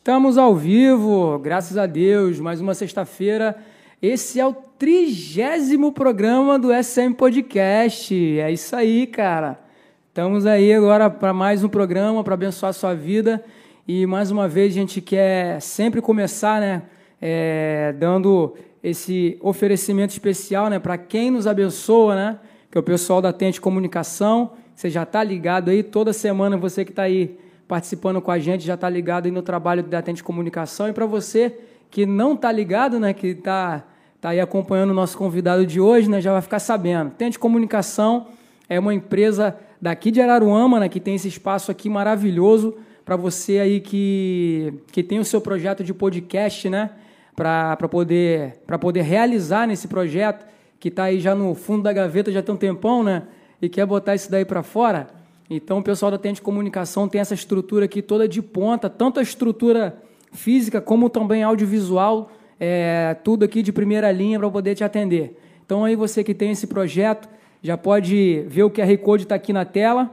Estamos ao vivo, graças a Deus, mais uma sexta-feira. Esse é o trigésimo programa do SM Podcast. É isso aí, cara. Estamos aí agora para mais um programa para abençoar a sua vida. E mais uma vez a gente quer sempre começar, né? É, dando esse oferecimento especial, né? Para quem nos abençoa, né? Que é o pessoal da Tente Comunicação. Você já está ligado aí toda semana, você que está aí participando com a gente, já está ligado aí no trabalho da Atente Comunicação. E para você que não está ligado, né, que está tá aí acompanhando o nosso convidado de hoje, né, já vai ficar sabendo. Tente Comunicação é uma empresa daqui de Araruama, né, que tem esse espaço aqui maravilhoso para você aí que, que tem o seu projeto de podcast, né, para poder, poder realizar nesse projeto, que está aí já no fundo da gaveta já tem um tempão, né, e quer botar isso daí para fora então, o pessoal da Tente Comunicação tem essa estrutura aqui toda de ponta, tanto a estrutura física como também audiovisual, é, tudo aqui de primeira linha para poder te atender. Então, aí você que tem esse projeto, já pode ver o QR Code está aqui na tela.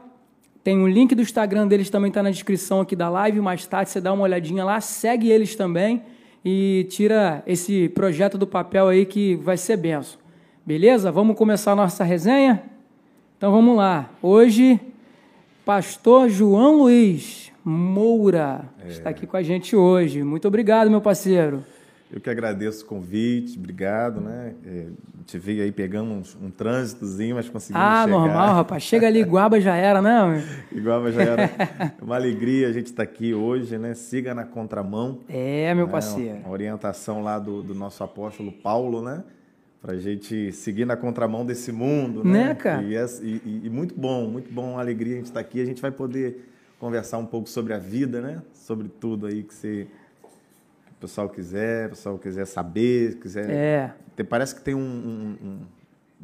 Tem um link do Instagram deles também está na descrição aqui da live. Mais tarde você dá uma olhadinha lá, segue eles também e tira esse projeto do papel aí que vai ser benção. Beleza? Vamos começar a nossa resenha? Então vamos lá. Hoje Pastor João Luiz Moura é. está aqui com a gente hoje. Muito obrigado, meu parceiro. Eu que agradeço o convite, obrigado, né? É, te veio aí pegando um, um trânsitozinho, mas conseguimos ah, chegar. Ah, normal, rapaz. Chega ali, Iguaba já era, né? Iguaba já era. Uma alegria a gente estar tá aqui hoje, né? Siga na contramão. É, meu né? parceiro. Uma orientação lá do, do nosso apóstolo Paulo, né? Para a gente seguir na contramão desse mundo, né? né cara? E, e, e, muito bom, muito bom, uma alegria a gente estar tá aqui. A gente vai poder conversar um pouco sobre a vida, né? Sobre tudo aí que você que o pessoal quiser, o pessoal quiser saber, quiser. É. Tem, parece que tem um, um, um,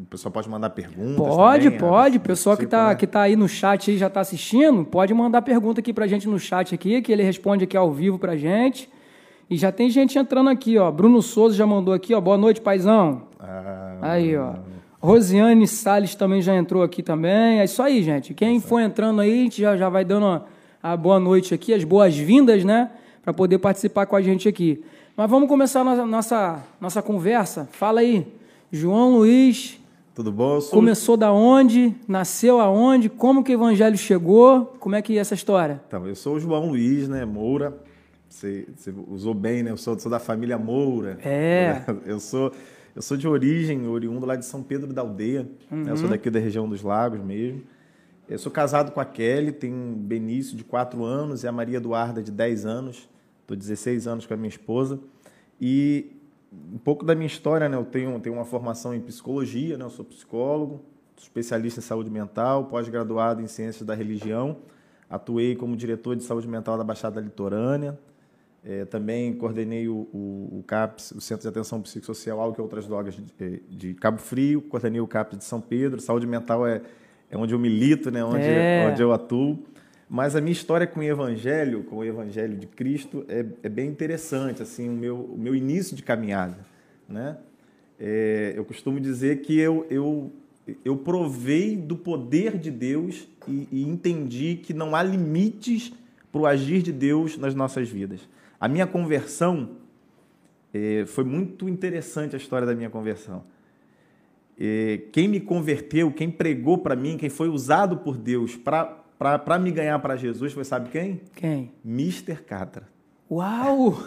o pessoal pode mandar perguntas. Pode, também, pode. O pessoal que está né? que tá aí no chat e já está assistindo, pode mandar pergunta aqui para a gente no chat aqui, que ele responde aqui ao vivo para gente. E já tem gente entrando aqui, ó. Bruno Souza já mandou aqui, ó. Boa noite, paizão. Ah, aí, ó. Rosiane Salles também já entrou aqui também. É isso aí, gente. Quem for entrando aí, a gente já, já vai dando a, a boa noite aqui, as boas-vindas, né? Para poder participar com a gente aqui. Mas vamos começar a nossa, nossa, nossa conversa. Fala aí, João Luiz. Tudo bom? Sou... Começou da onde? Nasceu aonde? Como que o evangelho chegou? Como é que é essa história? Então, eu sou o João Luiz, né, Moura. Você, você usou bem, né? Eu sou, sou da família Moura. É. Eu sou eu sou de origem, oriundo lá de São Pedro da Aldeia. Uhum. Né? Eu sou uhum. daqui da região dos Lagos mesmo. Eu sou casado com a Kelly, tenho um Benício de 4 anos e a Maria Eduarda de 10 anos. Estou 16 anos com a minha esposa. E um pouco da minha história, né? Eu tenho, tenho uma formação em psicologia, né? Eu sou psicólogo, especialista em saúde mental, pós-graduado em ciências da religião. Atuei como diretor de saúde mental da Baixada Litorânea, é, também coordenei o, o, o, CAPS, o Centro de Atenção Psicossocial, Álcool e Outras Drogas de, é, de, Cabo Frio, coordenei o CAPS de São Pedro, saúde mental é, é onde eu milito, né, onde, é. onde eu atuo. Mas a minha história com o Evangelho, com o Evangelho de Cristo, é, é bem interessante, assim, o meu, o meu início de caminhada. Né? É, eu costumo dizer que eu, eu, eu provei do poder de Deus e, e entendi que não há limites para o agir de Deus nas nossas vidas. A minha conversão é, foi muito interessante a história da minha conversão. É, quem me converteu, quem pregou para mim, quem foi usado por Deus para me ganhar para Jesus foi, sabe quem? Quem? Mr. Catra. Uau!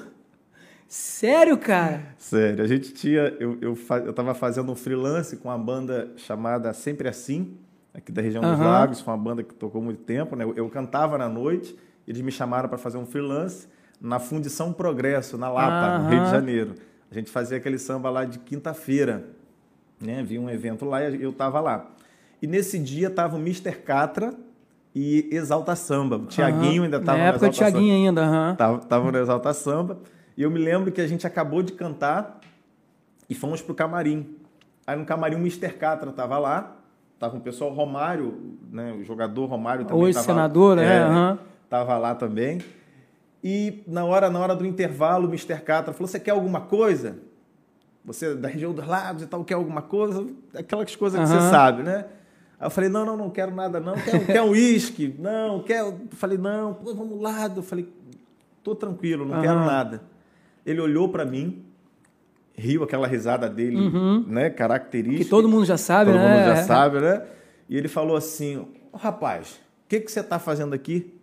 Sério, cara? Sério. A gente tinha. Eu, eu, eu tava fazendo um freelance com uma banda chamada Sempre Assim, aqui da região uhum. dos Lagos. Foi uma banda que tocou muito tempo, né? Eu, eu cantava na noite, eles me chamaram para fazer um freelance na Fundição Progresso, na Lapa, no Rio de Janeiro. A gente fazia aquele samba lá de quinta-feira. Né? Vi um evento lá e eu estava lá. E nesse dia estava o Mr. Catra e Exalta Samba. O Tiaguinho ainda estava no Exalta Samba. época, o Tiaguinho ainda. Uhum. Tava, tava no Exalta Samba. E eu me lembro que a gente acabou de cantar e fomos para o camarim. Aí no camarim o Mr. Catra estava lá, estava o pessoal Romário, né, o jogador Romário também. Hoje senador, é, é uhum. Tava lá também. E na hora, na hora do intervalo, o Mr. Catra falou: Você quer alguma coisa? Você é da região dos lagos e tal, quer alguma coisa? Aquelas coisas que você sabe, né? Aí eu falei: Não, não, não quero nada, não. Quer, um uísque? Não, quer. Eu falei: Não, pô, vamos lá. Eu falei: tô tranquilo, não quero nada. Ele olhou para mim, riu aquela risada dele, né, característica. Que todo mundo já sabe, todo né? mundo já sabe, né? E ele falou assim: "Ô, rapaz, o que, que você está fazendo aqui?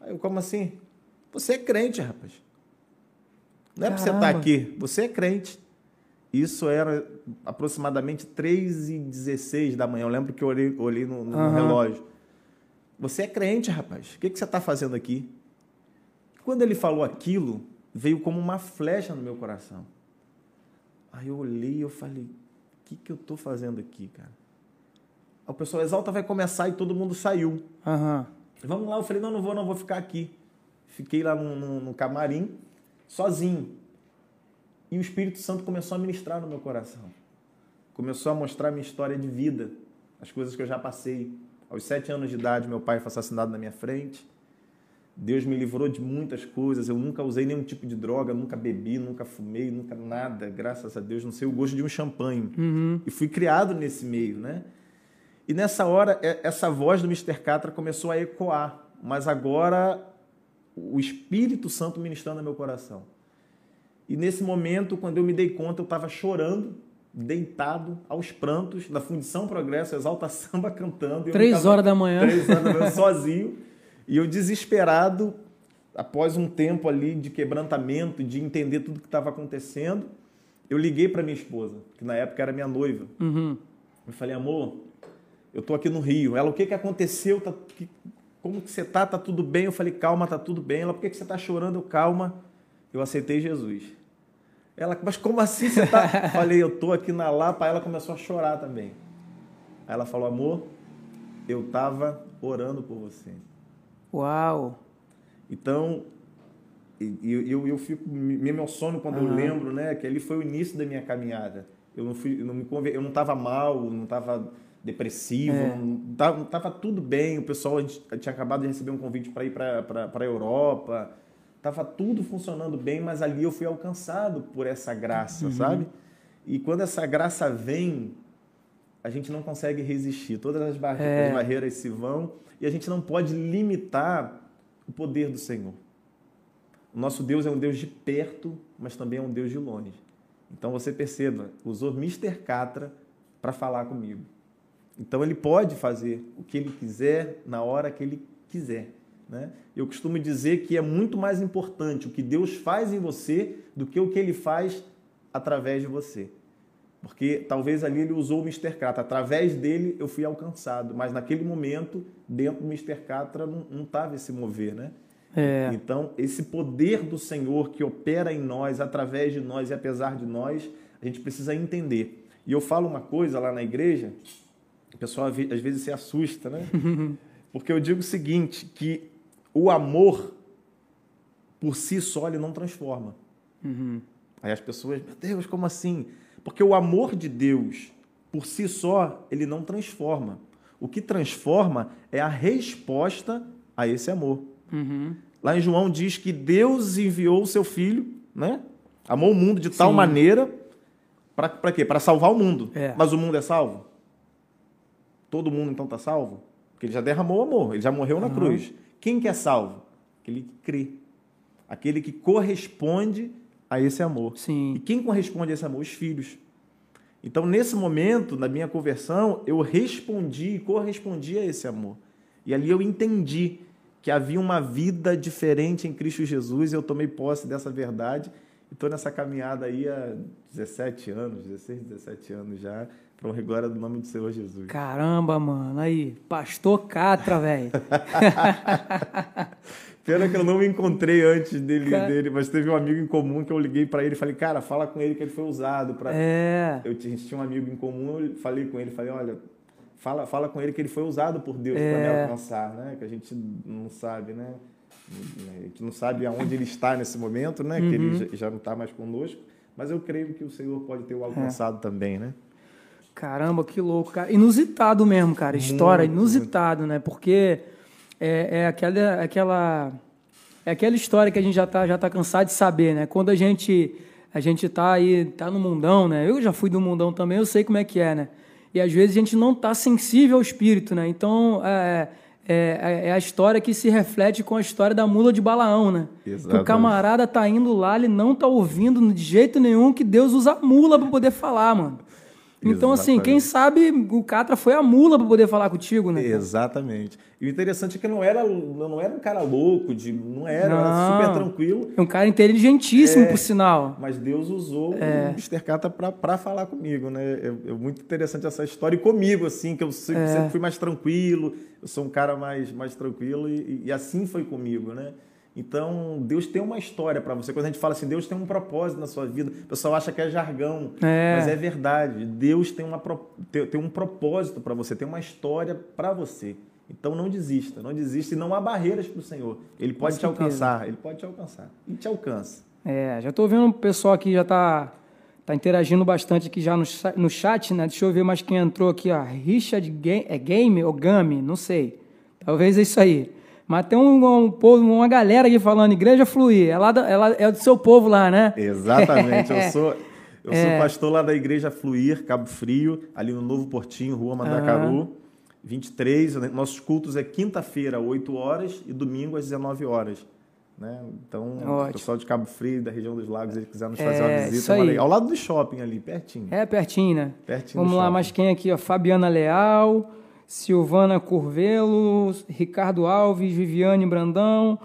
Aí eu, como assim? Você é crente, rapaz. Não é para você estar Caramba. aqui, você é crente. Isso era aproximadamente 3 e 16 da manhã. Eu lembro que eu olhei, olhei no, no Aham. relógio. Você é crente, rapaz. O que, que você está fazendo aqui? Quando ele falou aquilo, veio como uma flecha no meu coração. Aí eu olhei e eu falei, o que, que eu estou fazendo aqui, cara? Aí o pessoal, Exalta vai começar e todo mundo saiu. Aham. Vamos lá, eu falei, não, não vou, não, vou ficar aqui. Fiquei lá no, no- no camarim, sozinho. E o Espírito Santo começou a ministrar no meu coração. Começou a mostrar a minha história de vida, as coisas que eu já passei. Aos sete anos de idade, meu pai foi assassinado na minha frente. Deus me livrou de muitas coisas. Eu nunca usei nenhum tipo de droga, nunca bebi, nunca fumei, nunca nada. Graças a Deus, não sei o gosto de um champanhe. E fui criado nesse meio, né? E nessa hora, essa voz do Mr. Catra começou a ecoar, mas agora o Espírito Santo ministrando no meu coração. E nesse momento, quando eu me dei conta, eu estava chorando, deitado, aos prantos, na Fundição Progresso, Exalta Samba cantando. Três horas da manhã. Três horas da manhã, sozinho. E eu desesperado, após um tempo ali de quebrantamento, de entender tudo que estava acontecendo, eu liguei para minha esposa, que na época era minha noiva. Uhum. Eu falei, amor, eu tô aqui no Rio. Ela, o que que aconteceu? Tá, que- como que você tá? Tá tudo bem? Eu falei, calma, tá tudo bem. Ela, por que que você tá chorando? Eu, calma. Eu aceitei Jesus. Ela, mas como assim você tá? falei, eu tô aqui na Lapa. Aí ela começou a chorar também. Aí ela falou, amor, eu tava orando por você. Uau. Então, e- e eu, eu, fico, me emociono quando eu Aham. lembro, né, que ali foi o início da minha caminhada. Eu não fui, eu não me eu não estava mal, não estava depressivo, É. não tava, não tava tudo bem. O pessoal a gente tinha acabado de receber um convite para ir para a Europa. Tava tudo funcionando bem, mas ali eu fui alcançado por essa graça, Uhum. sabe? E quando essa graça vem, a gente não consegue resistir. Todas as barre- É. as barreiras se vão e a gente não pode limitar o poder do Senhor. O nosso Deus é um Deus de perto, mas também é um Deus de longe. Então você perceba, usou Mr. Catra para falar comigo. Então ele pode fazer o que ele quiser na hora que ele quiser. Né? Eu costumo dizer que é muito mais importante o que Deus faz em você do que o que ele faz através de você. Porque talvez ali ele usou o Mr. Catra. Através dele eu fui alcançado. Mas naquele momento, dentro do Mr. Catra, não estava esse mover, né? É. Então, esse poder do Senhor que opera em nós, através de nós e apesar de nós, a gente precisa entender. E eu falo uma coisa lá na igreja, o pessoal às ve- às vezes se assusta, né? Porque eu digo o seguinte, que o amor, por si só, ele não transforma. Uhum. Aí as pessoas, meu Deus, como assim? Porque o amor de Deus, por si só, ele não transforma. O que transforma é a resposta a esse amor. Uhum. Lá em João diz que Deus enviou o seu filho, né? Amou o mundo de tal Sim. maneira para quê? Para salvar o mundo. É. Mas o mundo é salvo? Todo mundo então está salvo? Porque ele já derramou o amor, ele já morreu na Aham. cruz. Quem que é salvo? Aquele que crê. Aquele que corresponde a esse amor. E Sim. quem corresponde a esse amor? Os filhos. Então, nesse momento, na minha conversão, eu respondi e correspondi a esse amor. E ali eu entendi que havia uma vida diferente em Cristo Jesus, e eu tomei posse dessa verdade. E estou nessa caminhada aí há 17 anos, 16, 17 anos já, para a glória do nome do Senhor Jesus. Caramba, mano. Aí, Pastor Catra, velho. Pena que eu não me encontrei antes dele, Cara- dele, mas teve um amigo em comum que eu liguei para ele e falei, cara, fala com ele que ele foi usado para É. Eu, tinha- tinha um amigo em comum, eu falei com ele, falei, olha, fala, fala com ele que ele foi usado por Deus É. para me alcançar, né? Que a gente não sabe, né? A gente não sabe aonde ele está nesse momento, né? Que Uhum. ele já, já não está mais conosco, mas eu creio que o Senhor pode ter o alcançado É. também, né? Caramba, que louco, cara. Inusitado mesmo, cara. História, Muito, inusitado, né? Porque é, é aquela, aquela, é aquela história que a gente já tá, já tá cansado de saber, né? Quando a gente, a gente tá aí, tá no mundão, né? Eu já fui do mundão também, eu sei como é que é, né? E às vezes a gente não tá sensível ao espírito, né? Então, é, é, é, a história que se reflete com a história da mula de Balaão, né? Exatamente. Que o camarada tá indo lá, ele não tá ouvindo de jeito nenhum que Deus usa a mula para poder falar, mano. Então, assim, quem sabe o Catra foi a mula para poder falar contigo, né? Exatamente. E o interessante é que não era, não era um cara louco, de, não era, era Não. super tranquilo. É um cara inteligentíssimo, É. por sinal. Mas Deus usou É. o Mr. Catra para falar comigo, né? É, é muito interessante essa história. E comigo, assim, que eu sempre, É. sempre fui mais tranquilo, eu sou um cara mais, mais tranquilo e, e assim foi comigo, né? Então, Deus tem uma história para você. Quando a gente fala assim, Deus tem um propósito na sua vida, o pessoal acha que é jargão, É. mas é verdade. Deus tem, uma, tem, um propósito para você, tem uma história para você. Então, não desista, não desista e não há barreiras para o Senhor. Ele pode te alcançar, ele pode te alcançar. E te alcança. É, já tô vendo o pessoal aqui já tá, tá interagindo bastante aqui já no, no chat, né? Deixa eu ver mais quem entrou aqui, ó. Richard Ga é Game ou Gami? Não sei. Talvez é isso aí. Mas tem um, um povo, uma galera aqui falando, Igreja Fluir. É, lá da- é, lá- é do seu povo lá, né? Exatamente, eu sou eu É. sou pastor lá da Igreja Fluir, Cabo Frio, ali no Novo Portinho, Rua Mandacaru, 23. né? Nossos cultos é quinta-feira, 8 horas e domingo às 19 horas. Né? Então, o Ótimo. pessoal de Cabo Frio, da região dos lagos, ele quiser nos É, fazer uma visita, uma legal. ao lado do shopping ali, pertinho. É pertinho, né? Pertinho Vamos do lá, shopping. mais quem aqui, ó? Fabiana Leal, Silvana Curvelo, Ricardo Alves, Viviane Brandão,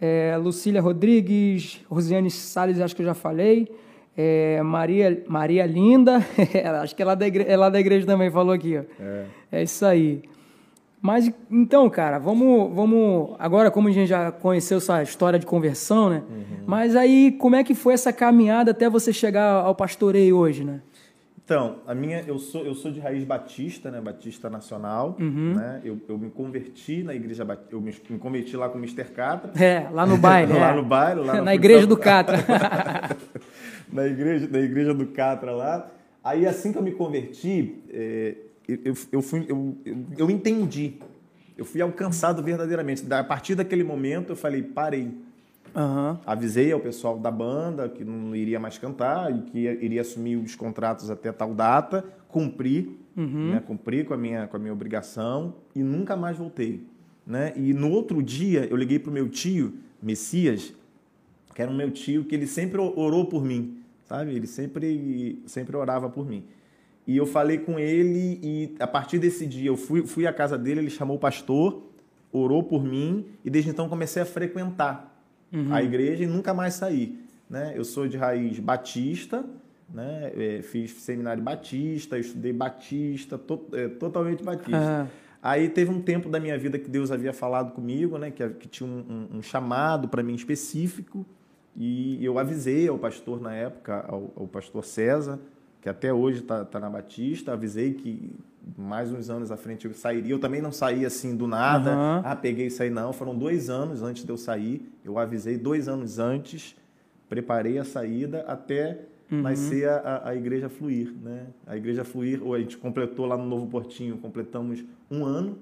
é, Lucília Rodrigues, Rosiane Salles, acho que eu já falei. é, Maria, Maria Linda, acho que é lá, da igreja, é lá da igreja também, falou aqui, ó. É. É isso aí. Mas então, cara, vamos, vamos. Agora, como a gente já conheceu essa história de conversão, né? Mas aí, como é que foi essa caminhada até você chegar ao pastoreio hoje, né? Então, a minha, eu sou, eu sou de raiz batista, né? Batista nacional, Uhum. né? Eu, eu me converti na igreja, eu me, me converti lá com o Mr. Catra. É, lá no baile. lá é. no baile, lá Na igreja do Catra. na igreja, na igreja do Catra lá. Aí assim que eu me converti, é, eu, eu, fui, eu, eu, entendi. Eu fui alcançado verdadeiramente. Da- A partir daquele momento eu falei, parei. Aham. Avisei ao pessoal da banda que não iria mais cantar e que iria assumir os contratos até tal data, cumpri, né, cumpri com a minha com a minha obrigação e nunca mais voltei, né? E no outro dia eu liguei pro meu tio Messias, que era o meu tio que ele sempre orou por mim, sabe? Ele sempre sempre orava por mim. E eu falei com ele e a partir desse dia eu fui fui à casa dele, ele chamou o pastor, orou por mim e desde então comecei a frequentar a igreja e nunca mais saí. Né? Eu sou de raiz batista, né? É, fiz seminário batista, estudei batista, to- é, totalmente batista. Ah. Aí teve um tempo da minha vida que Deus havia falado comigo, né? que, que tinha um, um- um chamado para mim específico, e eu avisei ao pastor na época, ao, ao pastor César, que até hoje está na Batista, avisei que mais uns anos à frente eu sairia. Eu também não saí assim do nada, Aham. ah, peguei e saí, não. Foram dois anos antes de eu sair. Eu avisei dois anos antes, preparei a saída até nascer a, a, a igreja fluir, né? A igreja fluir, ou a gente completou lá no Novo Portinho, completamos um ano.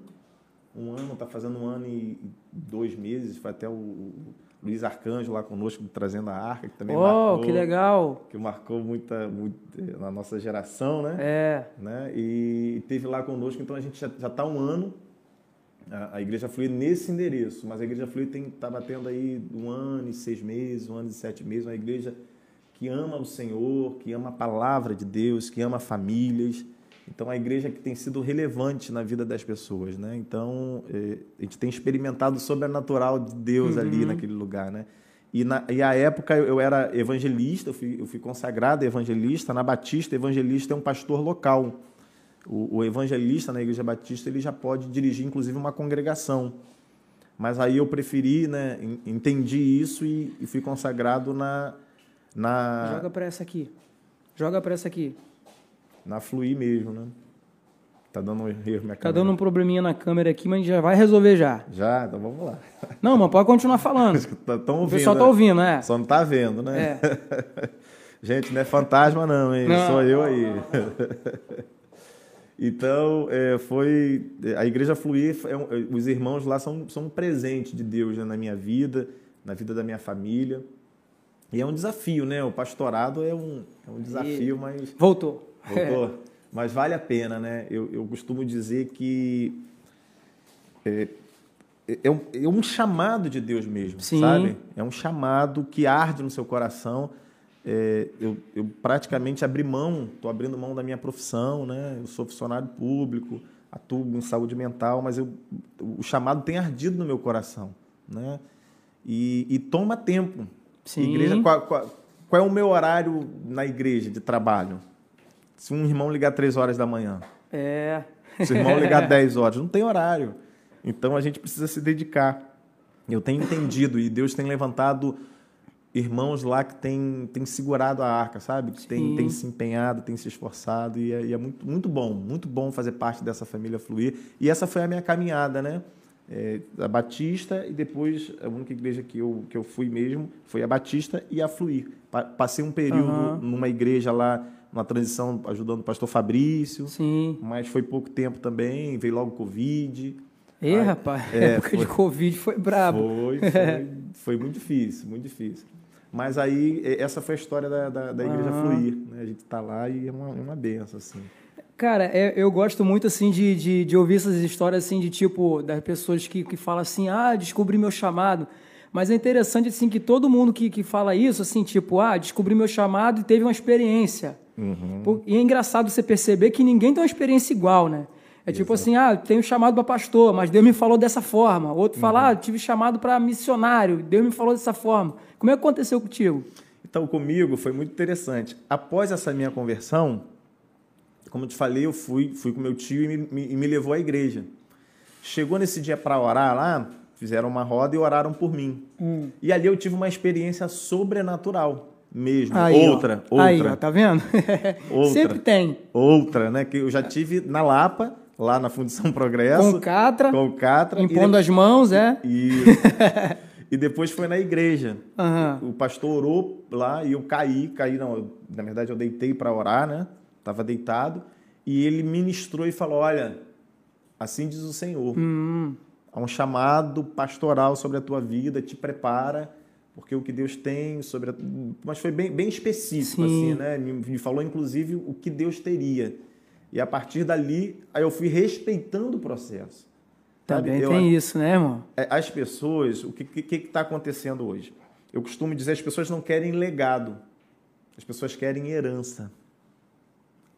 Um ano, tá fazendo um ano e dois meses. Foi até o, o Luiz Arcanjo lá conosco trazendo a arca, que também Oh, marcou, que legal. que marcou muita, muito na nossa geração, né? É. né? E teve lá conosco, então a gente já está um ano, a, a Igreja Fluir nesse endereço, mas a Igreja Fluir está batendo aí um ano e seis meses, um ano e sete meses, uma igreja que ama o Senhor, que ama a palavra de Deus, que ama famílias. Então, a igreja que tem sido relevante na vida das pessoas, né? Então, eh, a gente tem experimentado o sobrenatural de Deus ali naquele lugar, né? E, na, e a época eu, era evangelista, eu fui, eu fui consagrado evangelista. Na Batista, evangelista é um pastor local. O, o evangelista na Igreja Batista ele já pode dirigir, inclusive, uma congregação. Mas aí eu preferi, né? en- Entendi isso e, e fui consagrado na, na, Joga pra essa aqui. Joga pra essa aqui. Na Fluir mesmo, né? Tá dando um erro minha Tá câmera. dando um probleminha na câmera aqui, mas a gente já vai resolver já. Já? Então vamos lá. Não, mas pode continuar falando. O ouvindo. pessoal tá né? ouvindo, é. Só não tá vendo, né? É. Gente, não é fantasma não, hein? Não. Sou eu aí. então, é, foi... A Igreja Fluir, é um- é, os irmãos lá são, são um presente de Deus né, na minha vida, na vida da minha família. E é um desafio, né? O pastorado é um, é um desafio, mas... Voltou. Voltou? Mas vale a pena, né? Eu, eu costumo dizer que é, é um, é um chamado de Deus mesmo, Sim. sabe? É um chamado que arde no seu coração. É, eu, eu praticamente abri mão, estou abrindo mão da minha profissão, né? Eu sou funcionário público, atuo em saúde mental, mas eu, o chamado tem ardido no meu coração, né? E, e toma tempo. Sim. Igreja, qual, qual, qual é o meu horário na igreja de trabalho? Se um irmão ligar três horas da manhã, É. se o irmão ligar 10 horas, não tem horário. Então a gente precisa se dedicar. Eu tenho entendido e Deus tem levantado irmãos lá que têm tem segurado a arca, sabe? Que tem, tem se empenhado, tem se esforçado e é, e é muito, muito bom, muito bom fazer parte dessa família fluir. E essa foi a minha caminhada, né? É, a Batista e depois a única igreja que eu, que eu fui mesmo foi a Batista e a Fluir. Pa- Passei um período Aham. numa igreja lá, na transição, ajudando o pastor Fabrício. Sim. Mas foi pouco tempo também, veio logo Covid. Ê, Ai, rapaz, é, época de foi- Covid foi brabo. Foi, foi, foi muito difícil, muito difícil. Mas aí, e- essa foi a história da, da, da Igreja Aham. Fluir. Né? A gente está lá e é uma, é uma benção, assim. Cara, é- eu gosto muito, assim, de, de, de ouvir essas histórias, assim, de tipo, das pessoas que, que falam assim, ah, descobri meu chamado. Mas é interessante, assim, que todo mundo que, que fala isso, assim, tipo, ah, descobri meu chamado e teve uma experiência. Pô, E é engraçado você perceber que ninguém tem uma experiência igual, né? É tipo assim, ah, tenho chamado para pastor, mas Deus me falou dessa forma. Outro fala, ah, tive chamado para missionário, Deus me falou dessa forma. Como é que aconteceu contigo? Então, comigo foi muito interessante. Após essa minha conversão, como eu te falei, eu fui, fui com meu tio e me, me- e me levou à igreja. Chegou nesse dia para orar lá, fizeram uma roda e oraram por mim. Hum. E ali eu tive uma experiência sobrenatural mesmo. Aí, ó. outra, outra. Aí, ó, tá vendo? Outra. Sempre tem. Outra, né? Que eu já tive na Lapa, lá na Fundição Progresso. Com Catra, Com o Catra. e impondo de- as mãos, é? Isso. e depois foi na igreja. Aham. O pastor orou lá e eu caí, caí não, eu- na verdade eu deitei para orar, né? Tava deitado e ele ministrou e falou: "Olha, assim diz o Senhor. Hum, Há um chamado pastoral sobre a tua vida, te prepara, porque o que Deus tem sobre a... mas foi bem, bem específico Sim. assim, né? Me, me falou inclusive o que Deus teria. E a partir dali, aí eu fui respeitando o processo. Também Eu- tem isso, né, irmão? é, as pessoas, o que está acontecendo hoje? Eu costumo dizer, as pessoas não querem legado, as pessoas querem herança.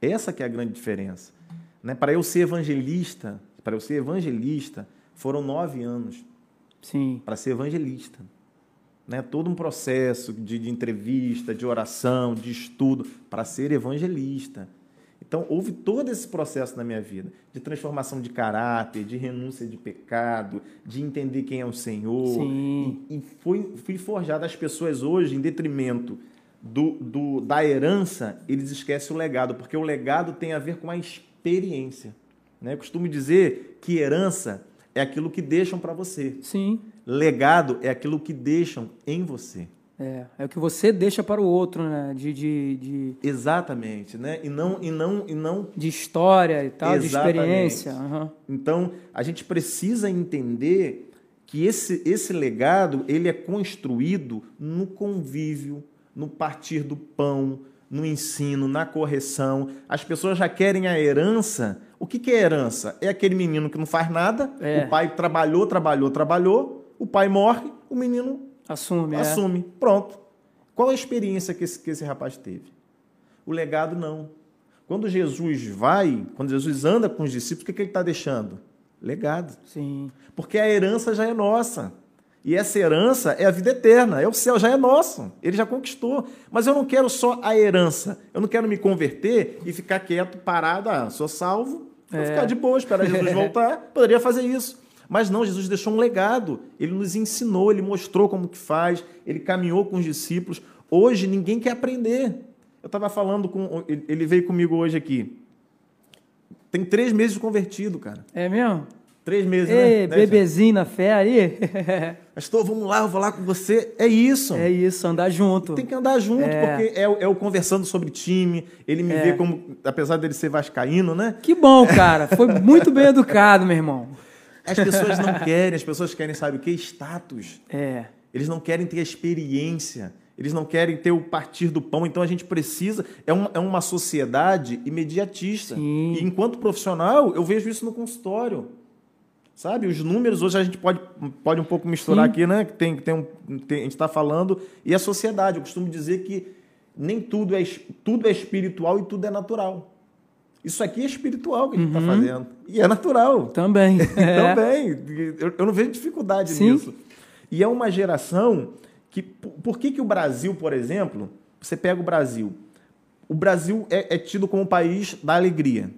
Essa que é a grande diferença. Né? Para eu ser evangelista, para eu ser evangelista, foram nove anos Sim. para ser evangelista. Né? Todo um processo de, de entrevista, de oração, de estudo, para ser evangelista. Então, houve todo esse processo na minha vida, de transformação de caráter, de renúncia de pecado, de entender quem é o Senhor. Sim. E, e foi, fui forjado. As pessoas hoje, em detrimento do, do, da herança, eles esquecem o legado, porque o legado tem a ver com a experiência. Né? Eu costumo dizer que herança é aquilo que deixam para você. Sim. Legado é aquilo que deixam em você. É, é o que você deixa para o outro, né? De, de, de, Exatamente, né? E não e não e não de história e tal, de Exatamente. experiência. aham. Então, a gente precisa entender que esse, esse legado ele é construído no convívio, no partir do pão, no ensino, na correção. As pessoas já querem a herança. O que, que é herança? É aquele menino que não faz nada, É. o pai trabalhou, trabalhou, trabalhou, o pai morre, o menino Assume, é. assume. Pronto. Qual a experiência que esse, que esse rapaz teve? O legado não. Quando Jesus vai, quando Jesus anda com os discípulos, o que, que ele está deixando? Legado. Sim. Porque a herança já é nossa. E essa herança é a vida eterna, é o céu, já é nosso. Ele já conquistou. Mas eu não quero só a herança. Eu não quero me converter e ficar quieto, parado. Ah, sou salvo, vou É. ficar de boa, esperar Jesus voltar. Poderia fazer isso. Mas não, Jesus deixou um legado. Ele nos ensinou, ele mostrou como que faz, ele caminhou com os discípulos. Hoje ninguém quer aprender. Eu estava falando com. ele- veio comigo hoje aqui. Tem três meses convertido, cara. É mesmo? Três meses, Ei, né? Né, Tiago? bebezinho na fé aí. Pastor, vamos lá, eu vou lá com você. É isso. é isso, andar junto. Tem que andar junto, É. porque é, o- é o conversando sobre time. Ele me É. vê como, apesar dele ser vascaíno, né? Que bom, cara. Foi muito bem educado, meu irmão. As pessoas não querem, as pessoas querem, sabe o que? Status. É. Eles não querem ter a experiência. Eles não querem ter o partir do pão. Então a gente precisa. É, um, é uma sociedade imediatista. Sim. E enquanto profissional, eu vejo isso no consultório. Sabe? Os números hoje a gente pode, pode um pouco misturar Sim. aqui, né? Que tem, tem um, tem- a gente está falando. E a sociedade. Eu costumo dizer que nem tudo é, tudo é espiritual e tudo é natural. Isso aqui é espiritual que a gente está fazendo. E é natural. Também. É. Também. Eu, eu não vejo dificuldade Sim. nisso. E é uma geração que. Por que, que o Brasil, por exemplo, você pega o Brasil. O Brasil é, é tido como o país da alegria.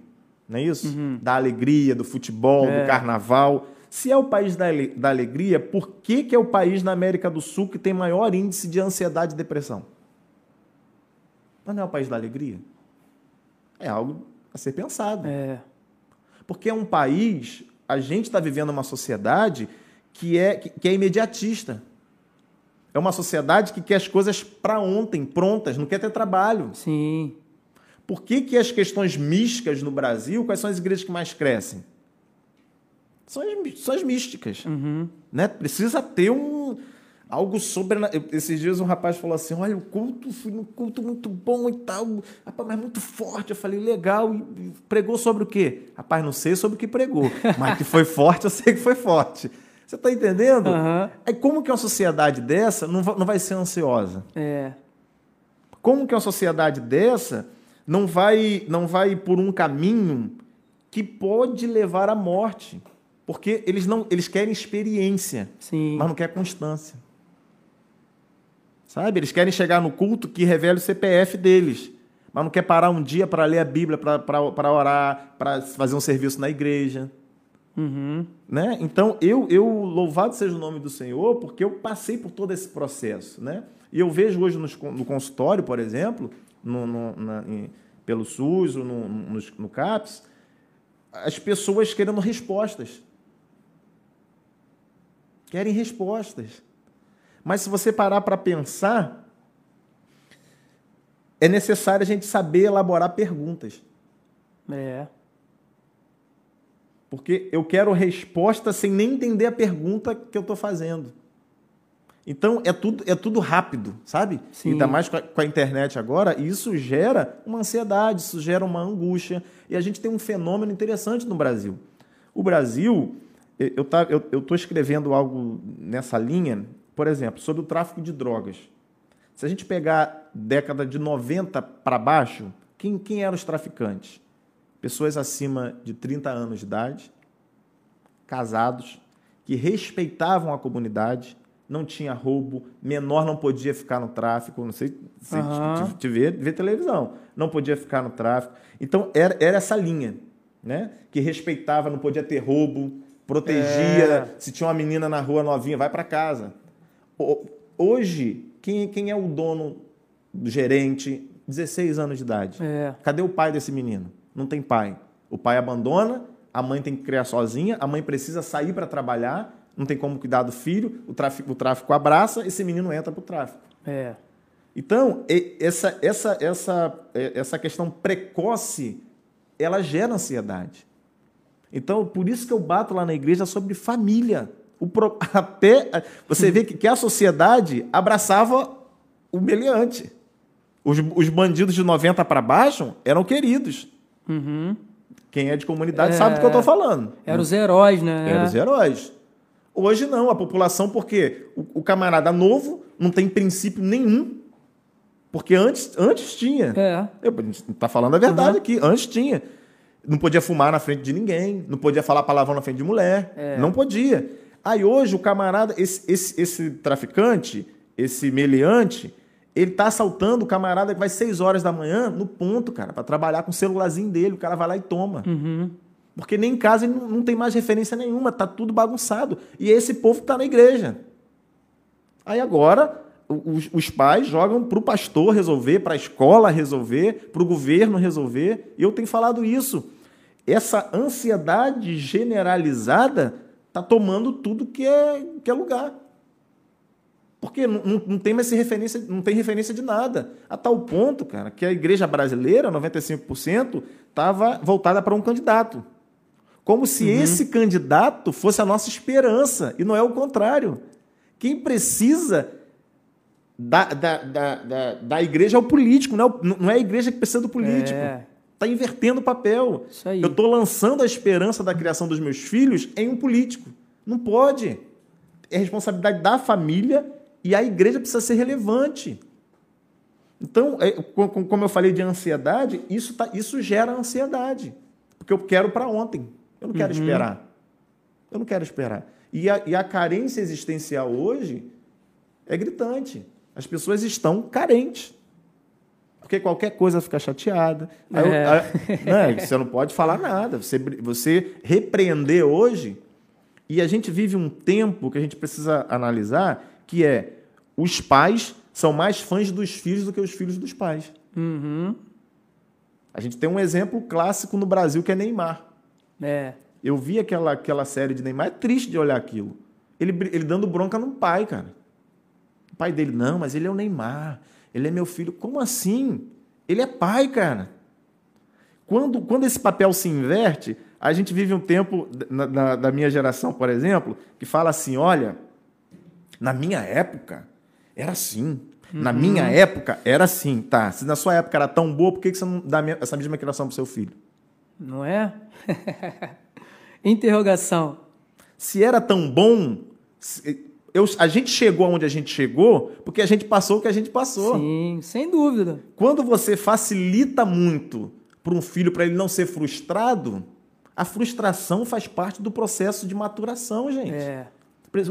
Não é isso? Da alegria, do futebol, Uhum. É. do carnaval. Se é o país da, da alegria, por que, que é o país na América do Sul que tem maior índice de ansiedade e depressão? Mas não é o país da alegria? É algo a ser pensado. É. Porque é um país, a gente está vivendo uma sociedade que é, que, que é imediatista. É uma sociedade que quer as coisas para ontem, prontas, não quer ter trabalho. Sim. Por que, que as questões místicas no Brasil, quais são as igrejas que mais crescem? São as, são as místicas. Né? Precisa ter um algo sobre. Esses dias um rapaz falou assim: olha, o culto, fui num culto muito bom e tal, rapaz, mas muito forte. Eu falei, legal. E pregou sobre o quê? Rapaz, não sei sobre o que pregou, mas que foi forte, eu sei que foi forte. Você está entendendo? Aham. Aí como que uma sociedade dessa não vai, não vai ser ansiosa? É. Como que uma sociedade dessa não vai não vai por um caminho que pode levar à morte? Porque eles não eles querem experiência, Sim. mas não querem constância. Sabe? Eles querem chegar no culto que revele o CPF deles, mas não quer parar um dia para ler a Bíblia, para orar, para fazer um serviço na igreja. Uhum. Né? Então, eu, eu louvado seja o nome do Senhor, porque eu passei por todo esse processo. Né? E eu vejo hoje nos no consultório, por exemplo, no, no- na- em- pelo SUS ou no, no, no CAPS, as pessoas querendo respostas. Querem respostas. Mas se você parar para pensar, é necessário a gente saber elaborar perguntas. É. Porque eu quero resposta sem nem entender a pergunta que eu estou fazendo. Então é tudo, é tudo rápido, sabe? Sim. Ainda mais com a, com a internet agora, e isso gera uma ansiedade, isso gera uma angústia. E a gente tem um fenômeno interessante no Brasil. O Brasil, eu estou eu tô escrevendo algo nessa linha, por exemplo, sobre o tráfico de drogas. Se a gente pegar década de 90 para baixo, quem, quem eram os traficantes? Pessoas acima de 30 anos de idade, casados, que respeitavam a comunidade, não tinha roubo, menor não podia ficar no tráfico, não sei se Aham. te, vê, vê televisão, não podia ficar no tráfico. Então era, era essa linha, né? Que respeitava, não podia ter roubo, protegia, É. se tinha uma menina na rua novinha, vai para casa. Hoje, quem, quem é o dono, do gerente, 16 anos de idade? É. Cadê o pai desse menino? Não tem pai. O pai abandona, a mãe tem que criar sozinha, a mãe precisa sair para trabalhar, não tem como cuidar do filho, o tráfico, o tráfico abraça, esse menino entra para o tráfico. É. Então, essa, essa, essa, eh, essa questão precoce, ela gera ansiedade. Então, por isso que eu bato lá na igreja sobre família. O pro- Até você vê que, que a sociedade abraçava o meliante. Os, os bandidos de 90 para baixo eram queridos. Uhum. Quem é de comunidade sabe do que eu estou falando. Eram os heróis, né? Eram os heróis. Hoje não, a população, porque o, o camarada novo não tem princípio nenhum. Porque antes, antes tinha. É. Eu, a gente está falando a verdade Uhum. aqui. Antes tinha. Não podia fumar na frente de ninguém, não podia falar palavrão na frente de mulher. É. Não podia. Aí hoje o camarada, esse, esse, esse traficante, esse meliante, ele tá assaltando o camarada que vai seis horas da manhã no ponto, cara, para trabalhar com o celularzinho dele. O cara vai lá e toma. Uhum. Porque nem em casa ele não, não tem mais referência nenhuma, tá tudo bagunçado. E esse povo que está na igreja. Aí agora os, os pais jogam para o pastor resolver, para a escola resolver, para o governo resolver. E eu tenho falado isso. Essa ansiedade generalizada está tomando tudo que é, que é lugar. Porque não, não- tem mais referência, não tem referência de nada. A tal ponto, cara, que a igreja brasileira, 95%, estava voltada para um candidato. Como se esse candidato fosse a nossa esperança, e não é o contrário. Quem precisa da, da, da, da, da igreja é o político, não é, não é a igreja que precisa do político. É. Está invertendo o papel. Eu estou lançando a esperança da criação dos meus filhos em um político. Não pode. É responsabilidade da família e a igreja precisa ser relevante. Então, é, como eu falei de ansiedade, isso, tá, isso gera ansiedade. Porque eu quero para ontem. Eu não quero uhum. esperar. Eu não quero esperar. E a, e a carência existencial hoje é gritante. As pessoas estão carentes. Porque qualquer coisa fica chateada. É. Aí, aí, né, você não pode falar nada. Você, você repreender hoje. E a gente vive um tempo que a gente precisa analisar, que é os pais são mais fãs dos filhos do que os filhos dos pais. Uhum. A gente tem um exemplo clássico no Brasil que é Neymar. É. Eu vi aquela, aquela série de Neymar, é triste de olhar aquilo. Ele, ele dando bronca no pai, cara. O pai dele, não, mas ele é o Neymar, ele é meu filho. Como assim? Ele é pai, cara. Quando, quando esse papel se inverte, a gente vive um tempo, na, na, da minha geração, por exemplo, que fala assim: olha, na minha época era assim. Na uhum. minha época, era assim. Tá, se na sua época era tão boa, por que você não dá essa mesma criação para seu filho? Não é? Interrogação. Se era tão bom, eu, a gente chegou aonde a gente chegou porque a gente passou o que a gente passou. Sim, sem dúvida. Quando você facilita muito para um filho para ele não ser frustrado, a frustração faz parte do processo de maturação, gente. É.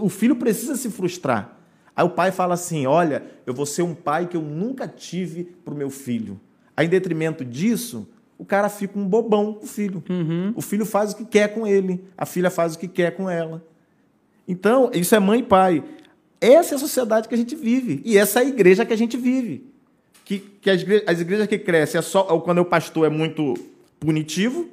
O filho precisa se frustrar. Aí o pai fala assim: Olha, eu vou ser um pai que eu nunca tive para o meu filho. Aí, em detrimento disso, o cara fica um bobão com o filho. Uhum. O filho faz o que quer com ele, a filha faz o que quer com ela. Então, isso é mãe e pai. Essa é a sociedade que a gente vive. E essa é a igreja que a gente vive. Que, que as, igrejas, as igrejas que crescem é só quando o pastor é muito punitivo,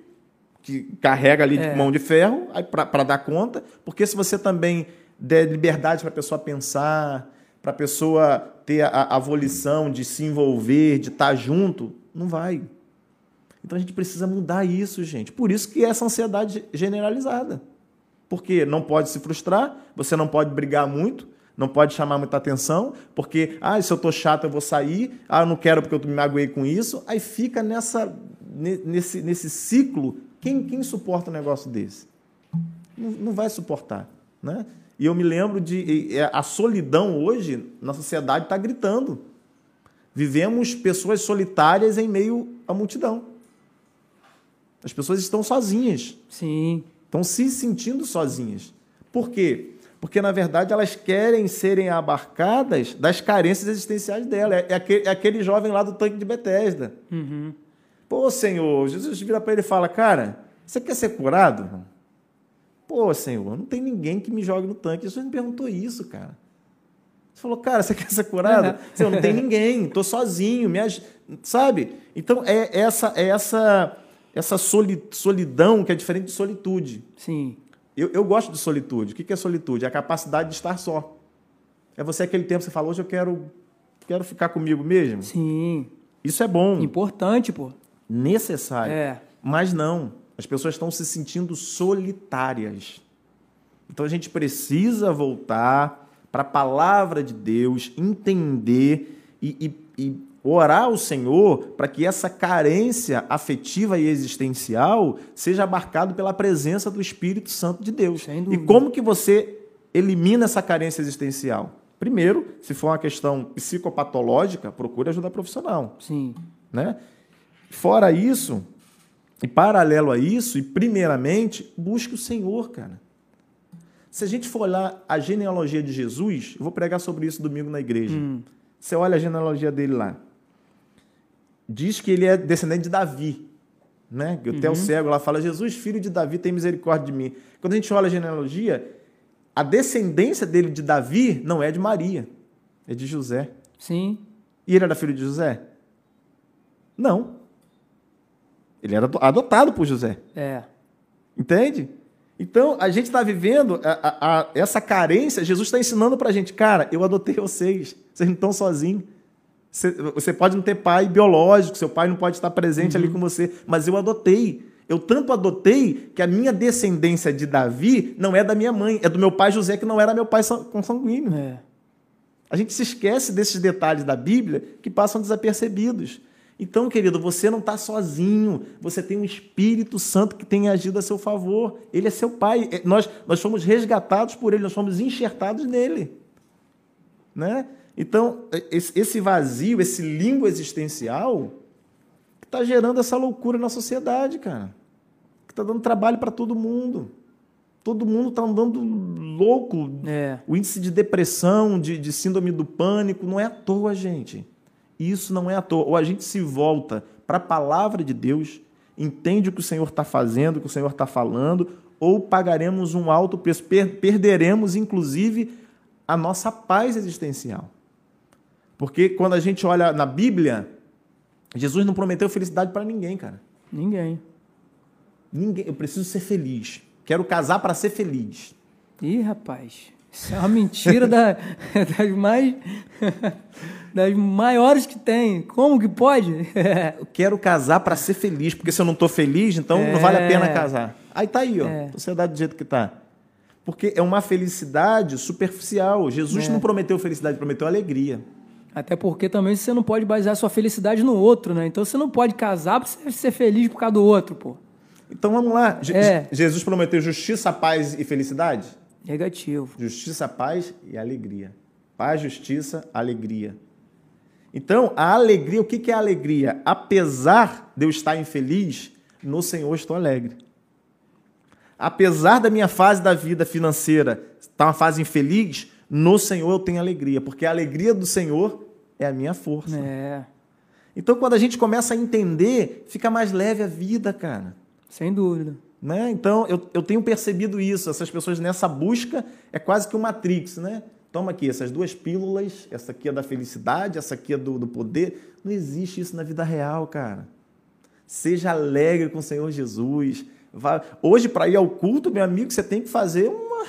que carrega ali é. de mão de ferro para dar conta. Porque se você também der liberdade para a pessoa pensar, para a pessoa ter a, a volição de se envolver, de estar tá junto, não vai. Então a gente precisa mudar isso, gente. Por isso que é essa ansiedade generalizada. Porque não pode se frustrar, você não pode brigar muito, não pode chamar muita atenção, porque, ah, se eu estou chato eu vou sair, ah, eu não quero porque eu me magoei com isso. Aí fica nessa, nesse, nesse ciclo. Quem, quem suporta um negócio desse? Não, não vai suportar. Né? E eu me lembro de. A solidão hoje na sociedade está gritando. Vivemos pessoas solitárias em meio à multidão. As pessoas estão sozinhas. Sim. Estão se sentindo sozinhas. Por quê? Porque, na verdade, elas querem serem abarcadas das carências existenciais dela. É, aquele, é aquele jovem lá do tanque de Betesda. Uhum. Pô, Senhor, Jesus vira para ele e fala: Cara, você quer ser curado? Pô, Senhor, não tem ninguém que me jogue no tanque. Jesus me perguntou isso, cara. Você falou, cara, você quer ser curado? Uhum. Senhor, não tem ninguém, estou sozinho, me aj... sabe? Então, é essa, é essa, essa solidão que é diferente de solitude. Sim. Eu, eu gosto de solitude. O que é solitude? É a capacidade de estar só. É você aquele tempo que você falou, hoje eu quero, quero ficar comigo mesmo. Sim. Isso é bom. Importante, pô. Necessário. É. Mas não. As pessoas estão se sentindo solitárias. Então a gente precisa voltar para a palavra de Deus, entender e, e, e orar ao Senhor para que essa carência afetiva e existencial seja abarcado pela presença do Espírito Santo de Deus. E como que você elimina essa carência existencial? Primeiro, se for uma questão psicopatológica, procure ajuda profissional. Sim. Né? Fora isso, e paralelo a isso, e primeiramente, busque o Senhor, cara. Se a gente for olhar a genealogia de Jesus, eu vou pregar sobre isso domingo na igreja. Hum. Você olha a genealogia dele lá. Diz que ele é descendente de Davi. Né? Até uhum. o cego lá fala: Jesus, filho de Davi, tem misericórdia de mim. Quando a gente olha a genealogia, a descendência dele de Davi não é de Maria, é de José. Sim. E ele era filho de José? Não. Ele era adotado por José. É. Entende? Então, a gente está vivendo a, a, a, essa carência. Jesus está ensinando para a gente, cara, eu adotei vocês. Vocês não estão sozinhos. Você, pode não ter pai biológico, seu pai não pode estar presente uhum. ali com você, mas eu adotei. Eu tanto adotei que a minha descendência de Davi não é da minha mãe, é do meu pai José, que não era meu pai consanguíneo. É. A gente se esquece desses detalhes da Bíblia que passam desapercebidos. Então, querido, você não está sozinho. Você tem um Espírito Santo que tem agido a seu favor. Ele é seu Pai. É, nós, nós fomos resgatados por Ele, nós fomos enxertados nele. Né? Então, é, esse vazio, esse limbo existencial, está gerando essa loucura na sociedade, cara. Que está dando trabalho para todo mundo. Todo mundo está andando louco. É. O índice de depressão, de, de síndrome do pânico, não é à toa, gente. Isso não é à toa. Ou a gente se volta para a palavra de Deus, entende o que o Senhor está fazendo, o que o Senhor está falando, ou pagaremos um alto preço, per perderemos, inclusive, a nossa paz existencial. Porque quando a gente olha na Bíblia, Jesus não prometeu felicidade para ninguém, cara. Ninguém. Ninguém. Eu preciso ser feliz. Quero casar para ser feliz. Ih, rapaz, isso é uma mentira da, das mais das maiores que tem. Como que pode? Eu quero casar para ser feliz, porque se eu não estou feliz, então é... não vale a pena casar. Aí tá aí, ó, é. sociedade do jeito que tá. Porque é uma felicidade superficial. Jesus é. não prometeu felicidade, prometeu alegria. Até porque também você não pode basear sua felicidade no outro, né? Então você não pode casar para você ser feliz por causa do outro, pô. Então vamos lá. É. Jesus prometeu justiça, paz e felicidade? Negativo. Justiça, paz e alegria. Paz, justiça, alegria. Então, a alegria, o que é a alegria? Apesar de eu estar infeliz, no Senhor estou alegre. Apesar da minha fase da vida financeira estar uma fase infeliz, no Senhor eu tenho alegria, porque a alegria do Senhor é a minha força. É. Então, quando a gente começa a entender, fica mais leve a vida, cara. Sem dúvida. Né? Então, eu, eu tenho percebido isso. Essas pessoas nessa busca é quase que um Matrix, né? Toma aqui essas duas pílulas, essa aqui é da felicidade, essa aqui é do, do poder. Não existe isso na vida real, cara. Seja alegre com o Senhor Jesus. Vá... Hoje, para ir ao culto, meu amigo, você tem que fazer uma.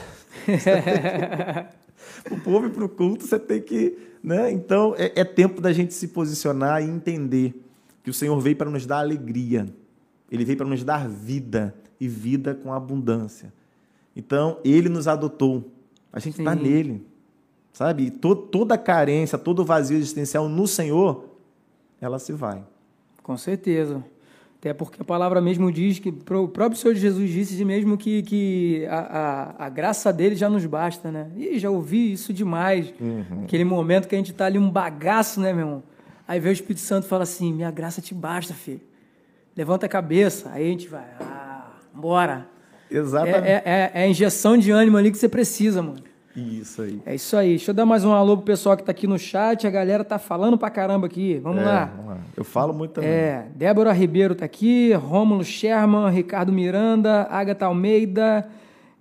o povo ir para o culto, você tem que. Né? Então, é, é tempo da gente se posicionar e entender que o Senhor veio para nos dar alegria. Ele veio para nos dar vida e vida com abundância. Então, ele nos adotou. A gente está nele. Sabe? E to toda carência, todo vazio existencial no Senhor, ela se vai. Com certeza. Até porque a palavra mesmo diz que o próprio Senhor Jesus disse mesmo que, que a, a, a graça dele já nos basta, né? E já ouvi isso demais. Uhum. Aquele momento que a gente está ali um bagaço, né, meu irmão? Aí vem o Espírito Santo e fala assim: Minha graça te basta, filho levanta a cabeça, aí a gente vai, ah, bora. Exatamente. É, é, é, a injeção de ânimo ali que você precisa, mano. Isso aí. É isso aí. Deixa eu dar mais um alô pro pessoal que tá aqui no chat. A galera tá falando pra caramba aqui. Vamos, é, lá. vamos lá. Eu falo muito também. É, Débora Ribeiro tá aqui, Rômulo Sherman, Ricardo Miranda, Agatha Almeida,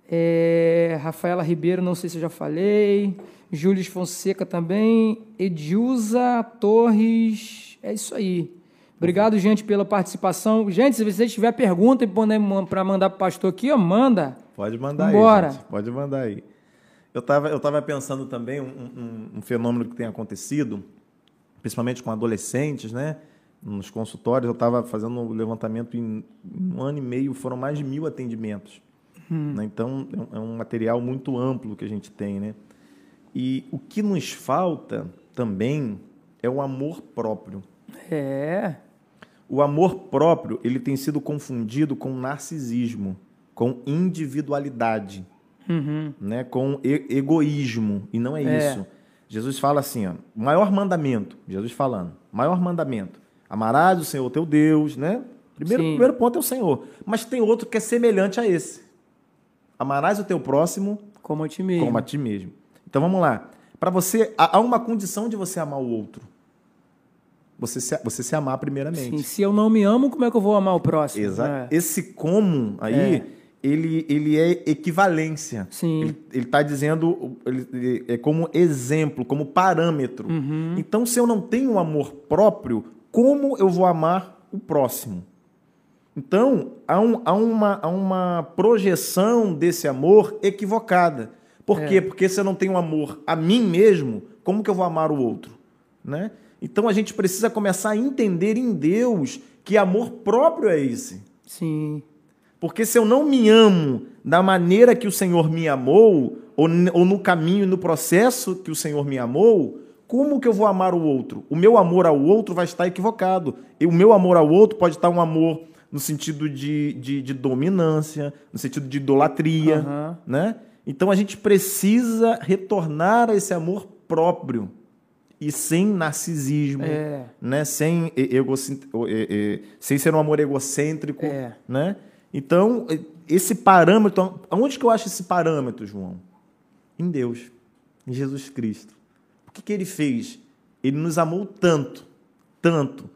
é, Rafaela Ribeiro, não sei se eu já falei, Júlio Fonseca também, Edilza Torres, é isso aí. Obrigado, gente, pela participação. Gente, se você tiver pergunta para mandar para o pastor aqui, ó, manda. Pode mandar Vambora. aí. Gente. Pode mandar aí. Eu estava eu tava pensando também um, um, um, fenômeno que tem acontecido, principalmente com adolescentes, né? Nos consultórios, eu estava fazendo um levantamento em um ano e meio, foram mais de mil atendimentos. Hum. Né? Então, é um é material muito amplo que a gente tem, né? E o que nos falta também é o amor próprio. É. O amor próprio ele tem sido confundido com narcisismo, com individualidade, uhum. né? com e egoísmo. E não é, é, isso. Jesus fala assim: ó, maior mandamento, Jesus falando, maior mandamento: amarás o Senhor teu Deus, né? Primeiro, primeiro ponto é o Senhor. Mas tem outro que é semelhante a esse: amarás o teu próximo como a ti mesmo. Como a ti mesmo. Então vamos lá. Para você, há uma condição de você amar o outro você se, você se amar primeiramente. Sim, se eu não me amo, como é que eu vou amar o próximo? Exato. É. Esse como aí, é. Ele, ele é equivalência. Sim. Ele está dizendo, ele, é como exemplo, como parâmetro. Uhum. Então, se eu não tenho um amor próprio, como eu vou amar o próximo? Então, há, um, há, uma, há uma projeção desse amor equivocada. Por é. quê? Porque se eu não tenho amor a mim mesmo, como que eu vou amar o outro? Né? Então a gente precisa começar a entender em Deus que amor próprio é esse. Sim. Porque se eu não me amo da maneira que o Senhor me amou, ou, ou no caminho, no processo que o Senhor me amou, como que eu vou amar o outro? O meu amor ao outro vai estar equivocado. E o meu amor ao outro pode estar um amor no sentido de, de, de dominância, no sentido de idolatria, Aham. né? Então a gente precisa retornar a esse amor próprio e sem narcisismo, É. né? Sem egocent- sem ser um amor egocêntrico, É. né? Então esse parâmetro, aonde que eu acho esse parâmetro, João? Em Deus, em Jesus Cristo. O que, que ele fez? Ele nos amou tanto, tanto,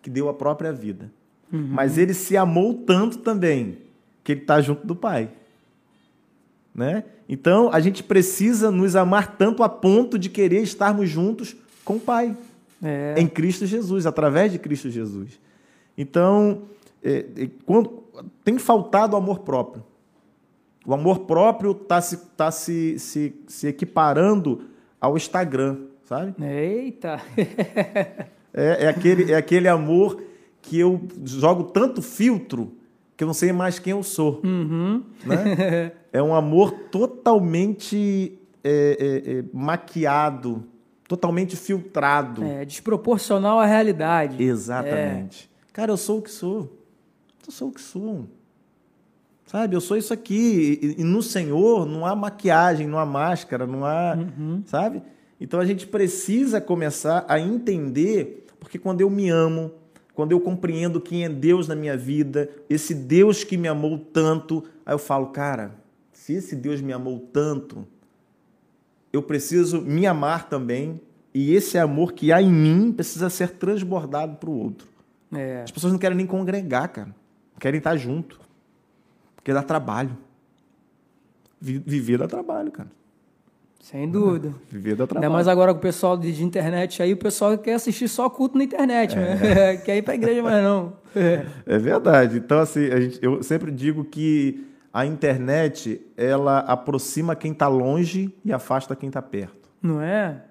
que deu a própria vida. Mas ele se amou tanto também, que ele está junto do Pai. Né? Então, a gente precisa nos amar tanto a ponto de querer estarmos juntos com o Pai, É. em Cristo Jesus, através de Cristo Jesus. Então, é, é, quando, tem faltado o amor próprio. O amor próprio está se, tá se, se, se equiparando ao Instagram, sabe? Eita. É, é aquele, é aquele amor que eu jogo tanto filtro que eu não sei mais quem eu sou. Uhum. Né? É um amor totalmente é, é, é, maquiado, totalmente filtrado. É, desproporcional à realidade. Exatamente. Cara, eu sou o que sou. Eu sou o que sou. Sabe, eu sou isso aqui. E, e no Senhor não há maquiagem, não há máscara, não há. Sabe? Então a gente precisa começar a entender, porque quando eu me amo, quando eu compreendo quem é Deus na minha vida, esse Deus que me amou tanto, aí eu falo, cara, se esse Deus me amou tanto, eu preciso me amar também, e esse amor que há em mim precisa ser transbordado para o outro. É. As pessoas não querem nem congregar, cara. Não querem estar junto. Porque dá trabalho. Vi- Viver dá trabalho, cara. Sem dúvida. Viver dá Ainda trabalho. mais agora com o pessoal de, internet aí, o pessoal quer assistir só culto na internet, É. né? quer ir pra igreja mais não. É. É verdade. Então, assim, a gente- eu sempre digo que a internet, ela aproxima quem está longe e afasta quem está perto. Não é?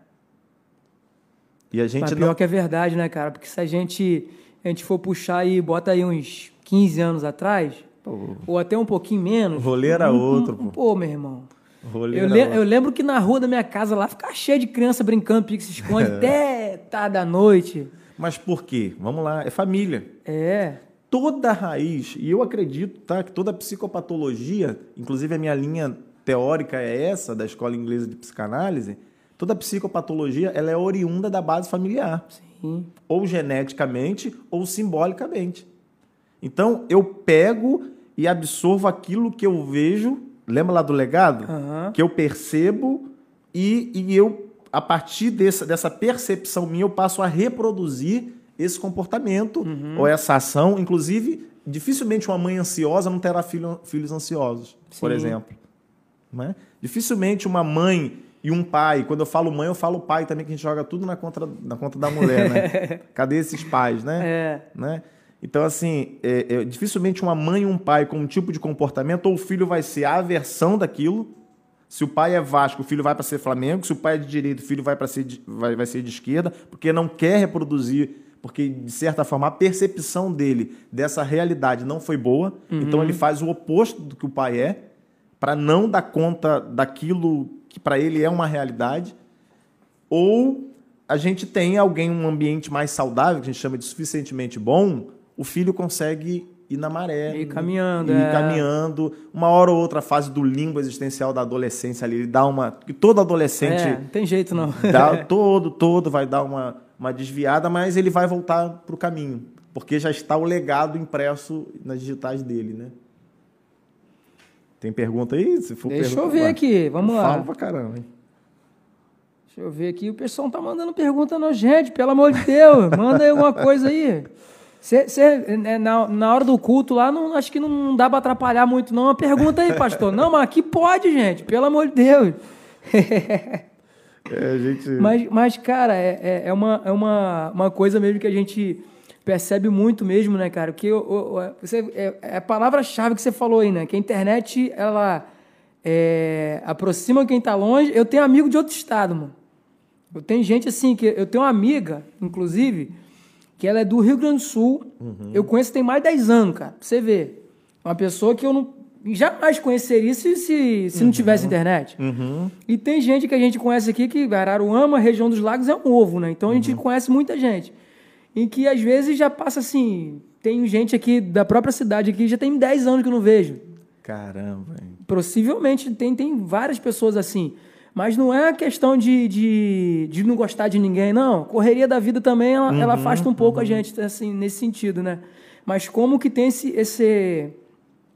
E a gente Mas não... pior que é verdade, né, cara? Porque se a gente, a gente for puxar aí, bota aí uns 15 anos atrás, Pô, ou até um pouquinho menos. O rolê era um- um- outro, um- pô. Pô, meu irmão. rolê Eu, le- outro. eu lembro que na rua da minha casa lá ficava cheio de criança brincando, pique se esconde, até tarde da noite. Mas por quê? Vamos lá, é família. É. toda a raiz, e eu acredito tá, que toda psicopatologia, inclusive a minha linha teórica é essa, da Escola Inglesa de Psicanálise, toda psicopatologia ela é oriunda da base familiar, Sim. ou geneticamente ou simbolicamente. Então, eu pego e absorvo aquilo que eu vejo, lembra lá do legado? Aham. Que eu percebo e, e eu, a partir dessa, dessa percepção minha, eu passo a reproduzir esse comportamento ou essa ação. Inclusive, dificilmente uma mãe ansiosa não terá filho- filhos ansiosos, por Sim. exemplo. Não é? Dificilmente uma mãe e um pai, quando eu falo mãe, eu falo pai também, que a gente joga tudo na conta, na conta da mulher, né? Cadê esses pais, né? É. né? Então, assim, é, é, dificilmente uma mãe e um pai com um tipo de comportamento, ou o filho vai ser a aversão daquilo. Se o pai é Vasco, o filho vai para ser Flamengo. Se o pai é de direita, o filho vai para ser de, vai, vai ser de esquerda, porque não quer reproduzir, porque de certa forma a percepção dele dessa realidade não foi boa. Então ele faz o oposto do que o pai é, para não dar conta daquilo que para ele é uma realidade ou a gente tem alguém um ambiente mais saudável, que a gente chama de suficientemente bom, o filho consegue ir na maré. Ir caminhando, Ir é. caminhando. Uma hora ou outra fase do limbo existencial da adolescência ali, ele dá uma... Que todo adolescente É, não tem jeito não. dá, todo, todo vai dar uma, uma desviada, mas ele vai voltar para o caminho. Porque já está o legado impresso nas digitais dele, né? Tem pergunta aí? Se for Deixa eu pergunta, ver vai. aqui, vamos lá. Fala pra caramba, hein? Deixa eu ver aqui. O pessoal não tá mandando pergunta não, gente. Pelo amor de Deus. Manda aí alguma coisa aí. Cê, cê, né, na, na hora do culto lá, não, acho que não dá para atrapalhar muito, não. Uma pergunta aí, pastor. Não, mas aqui pode, gente. Pelo amor de Deus. É, gente... Mas, mas cara, é, é- é, uma, é uma, uma coisa mesmo que a gente percebe muito mesmo, né, cara? Que o- você, é, é a palavra-chave que você falou aí, né? Que a internet, ela é, aproxima quem tá longe. Eu tenho amigo de outro estado, mano. Eu tenho gente assim, que eu tenho uma amiga, inclusive, que ela é do Rio Grande do Sul. Eu conheço tem mais de 10 anos, cara. Pra você ver. Uma pessoa que eu não, jamais conheceria se, se, se não tivesse internet. Uhum. E tem gente que a gente conhece aqui que Araruama, região dos lagos, é um ovo, né? Então a gente conhece muita gente. Em que às vezes já passa assim. Tem gente aqui da própria cidade aqui, já tem 10 anos que eu não vejo. Caramba. hein? Possivelmente tem, tem várias pessoas assim. Mas não é questão de, de, de não gostar de ninguém, não. Correria da vida também, ela, ela afasta um pouco a gente, assim, nesse sentido, né? Mas como que tem esse... esse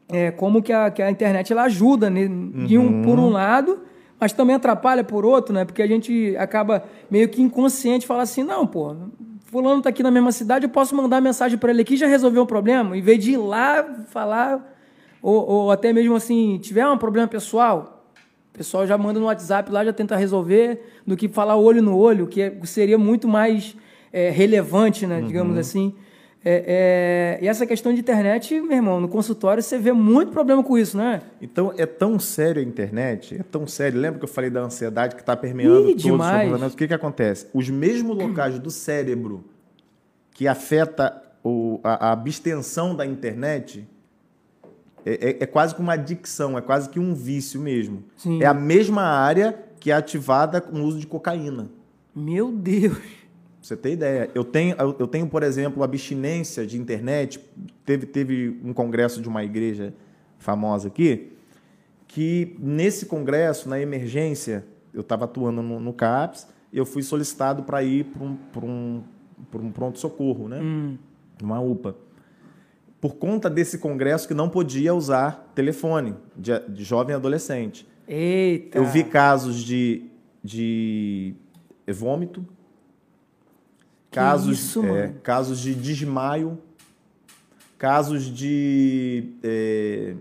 é, como que a, que a internet ela ajuda né? de um, por um lado, mas também atrapalha por outro, né? Porque a gente acaba meio que inconsciente falar assim, não, pô, fulano tá aqui na mesma cidade, eu posso mandar mensagem para ele aqui e já resolveu o problema, em vez de ir lá falar ou, ou até mesmo assim, tiver um problema pessoal, o pessoal já manda no WhatsApp lá, já tenta resolver, do que falar olho no olho, que é- seria muito mais é, relevante, né, digamos assim. É, é, e essa questão de internet, meu irmão, no consultório você vê muito problema com isso, né? Então é tão sério a internet, é tão sério. Lembra que eu falei da ansiedade que está permeando Ih, todos os demais. comportamentos? O que, que acontece? Os mesmos locais do cérebro que afeta o- a, a abstenção da internet é, é- é quase que uma adicção, é quase que um vício mesmo. Sim. É a mesma área que é ativada com o uso de cocaína. Meu Deus. Você ter ideia. Eu tenho, eu tenho, por exemplo, abstinência de internet. Teve, teve um congresso de uma igreja famosa aqui, que nesse congresso, na emergência, eu estava atuando no, no CAPS, eu fui solicitado para ir para um, um, um pronto-socorro, né? Uma UPA. Por conta desse congresso que não podia usar telefone de, de jovem adolescente. Eita. Eu vi casos de, de vômito, casos, isso, é, casos de desmaio, casos de. é,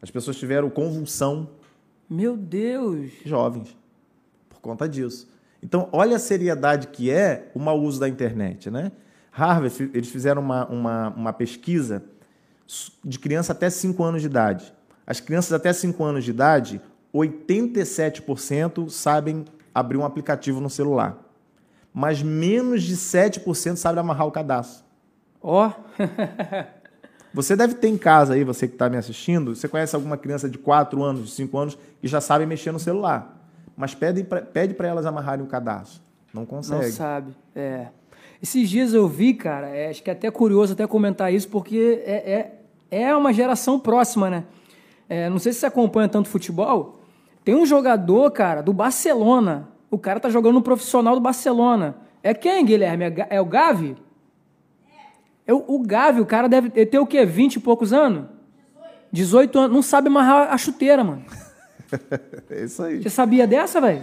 as pessoas tiveram convulsão, Meu Deus. jovens, por conta disso. Então, olha a seriedade que é o mau uso da internet, né? Harvard, eles fizeram uma, uma, uma pesquisa de criança até 5 anos de idade. As crianças até 5 anos de idade, 87% sabem abrir um aplicativo no celular. Mas menos de 7% sabem amarrar o cadastro. Ó. Você deve ter em casa aí, você que está me assistindo, você conhece alguma criança de 4 anos, de 5 anos, que já sabe mexer no celular. Mas pede para elas amarrarem o cadastro. Não Não consegue. sabe. É. Esses dias eu vi, cara, é, acho que é até curioso até comentar isso, porque é, é, é uma geração próxima, né? É, não sei se você acompanha tanto futebol. Tem um jogador, cara, do Barcelona. O cara tá jogando no profissional do Barcelona. É quem, Guilherme? É, é o Gavi? É o, o Gavi, o cara deve ter o quê? 20 e poucos anos? 18 anos. Não sabe amarrar a chuteira, mano. É isso aí. Você sabia dessa, velho?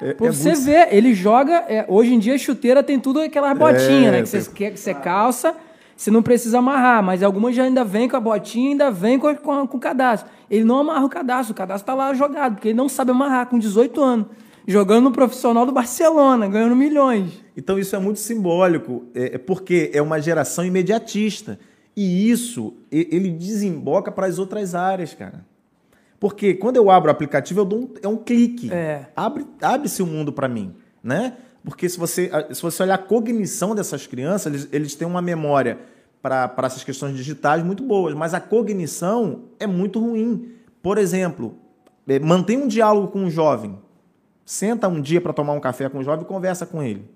É, é você muito- ver, ele joga. é, hoje em dia, a chuteira tem tudo aquelas botinhas, né? Que você, que você calça, você não precisa amarrar, mas algumas já ainda vem com a botinha, ainda vem com, com, com o cadastro. Ele não amarra o cadastro, o cadastro tá lá jogado, porque ele não sabe amarrar com 18 anos. Jogando no profissional do Barcelona, ganhando milhões. Então isso é muito simbólico, é, é porque é uma geração imediatista. E isso, ele desemboca para as outras áreas, cara. Porque quando eu abro o aplicativo, eu dou um, é um clique. É. Abre, abre-se o mundo para mim, né? Porque se você, se você olhar a cognição dessas crianças, eles, eles têm uma memória para essas questões digitais muito boas, mas a cognição é muito ruim. Por exemplo, é, mantém um diálogo com um jovem. Senta um dia para tomar um café com um jovem e conversa com ele.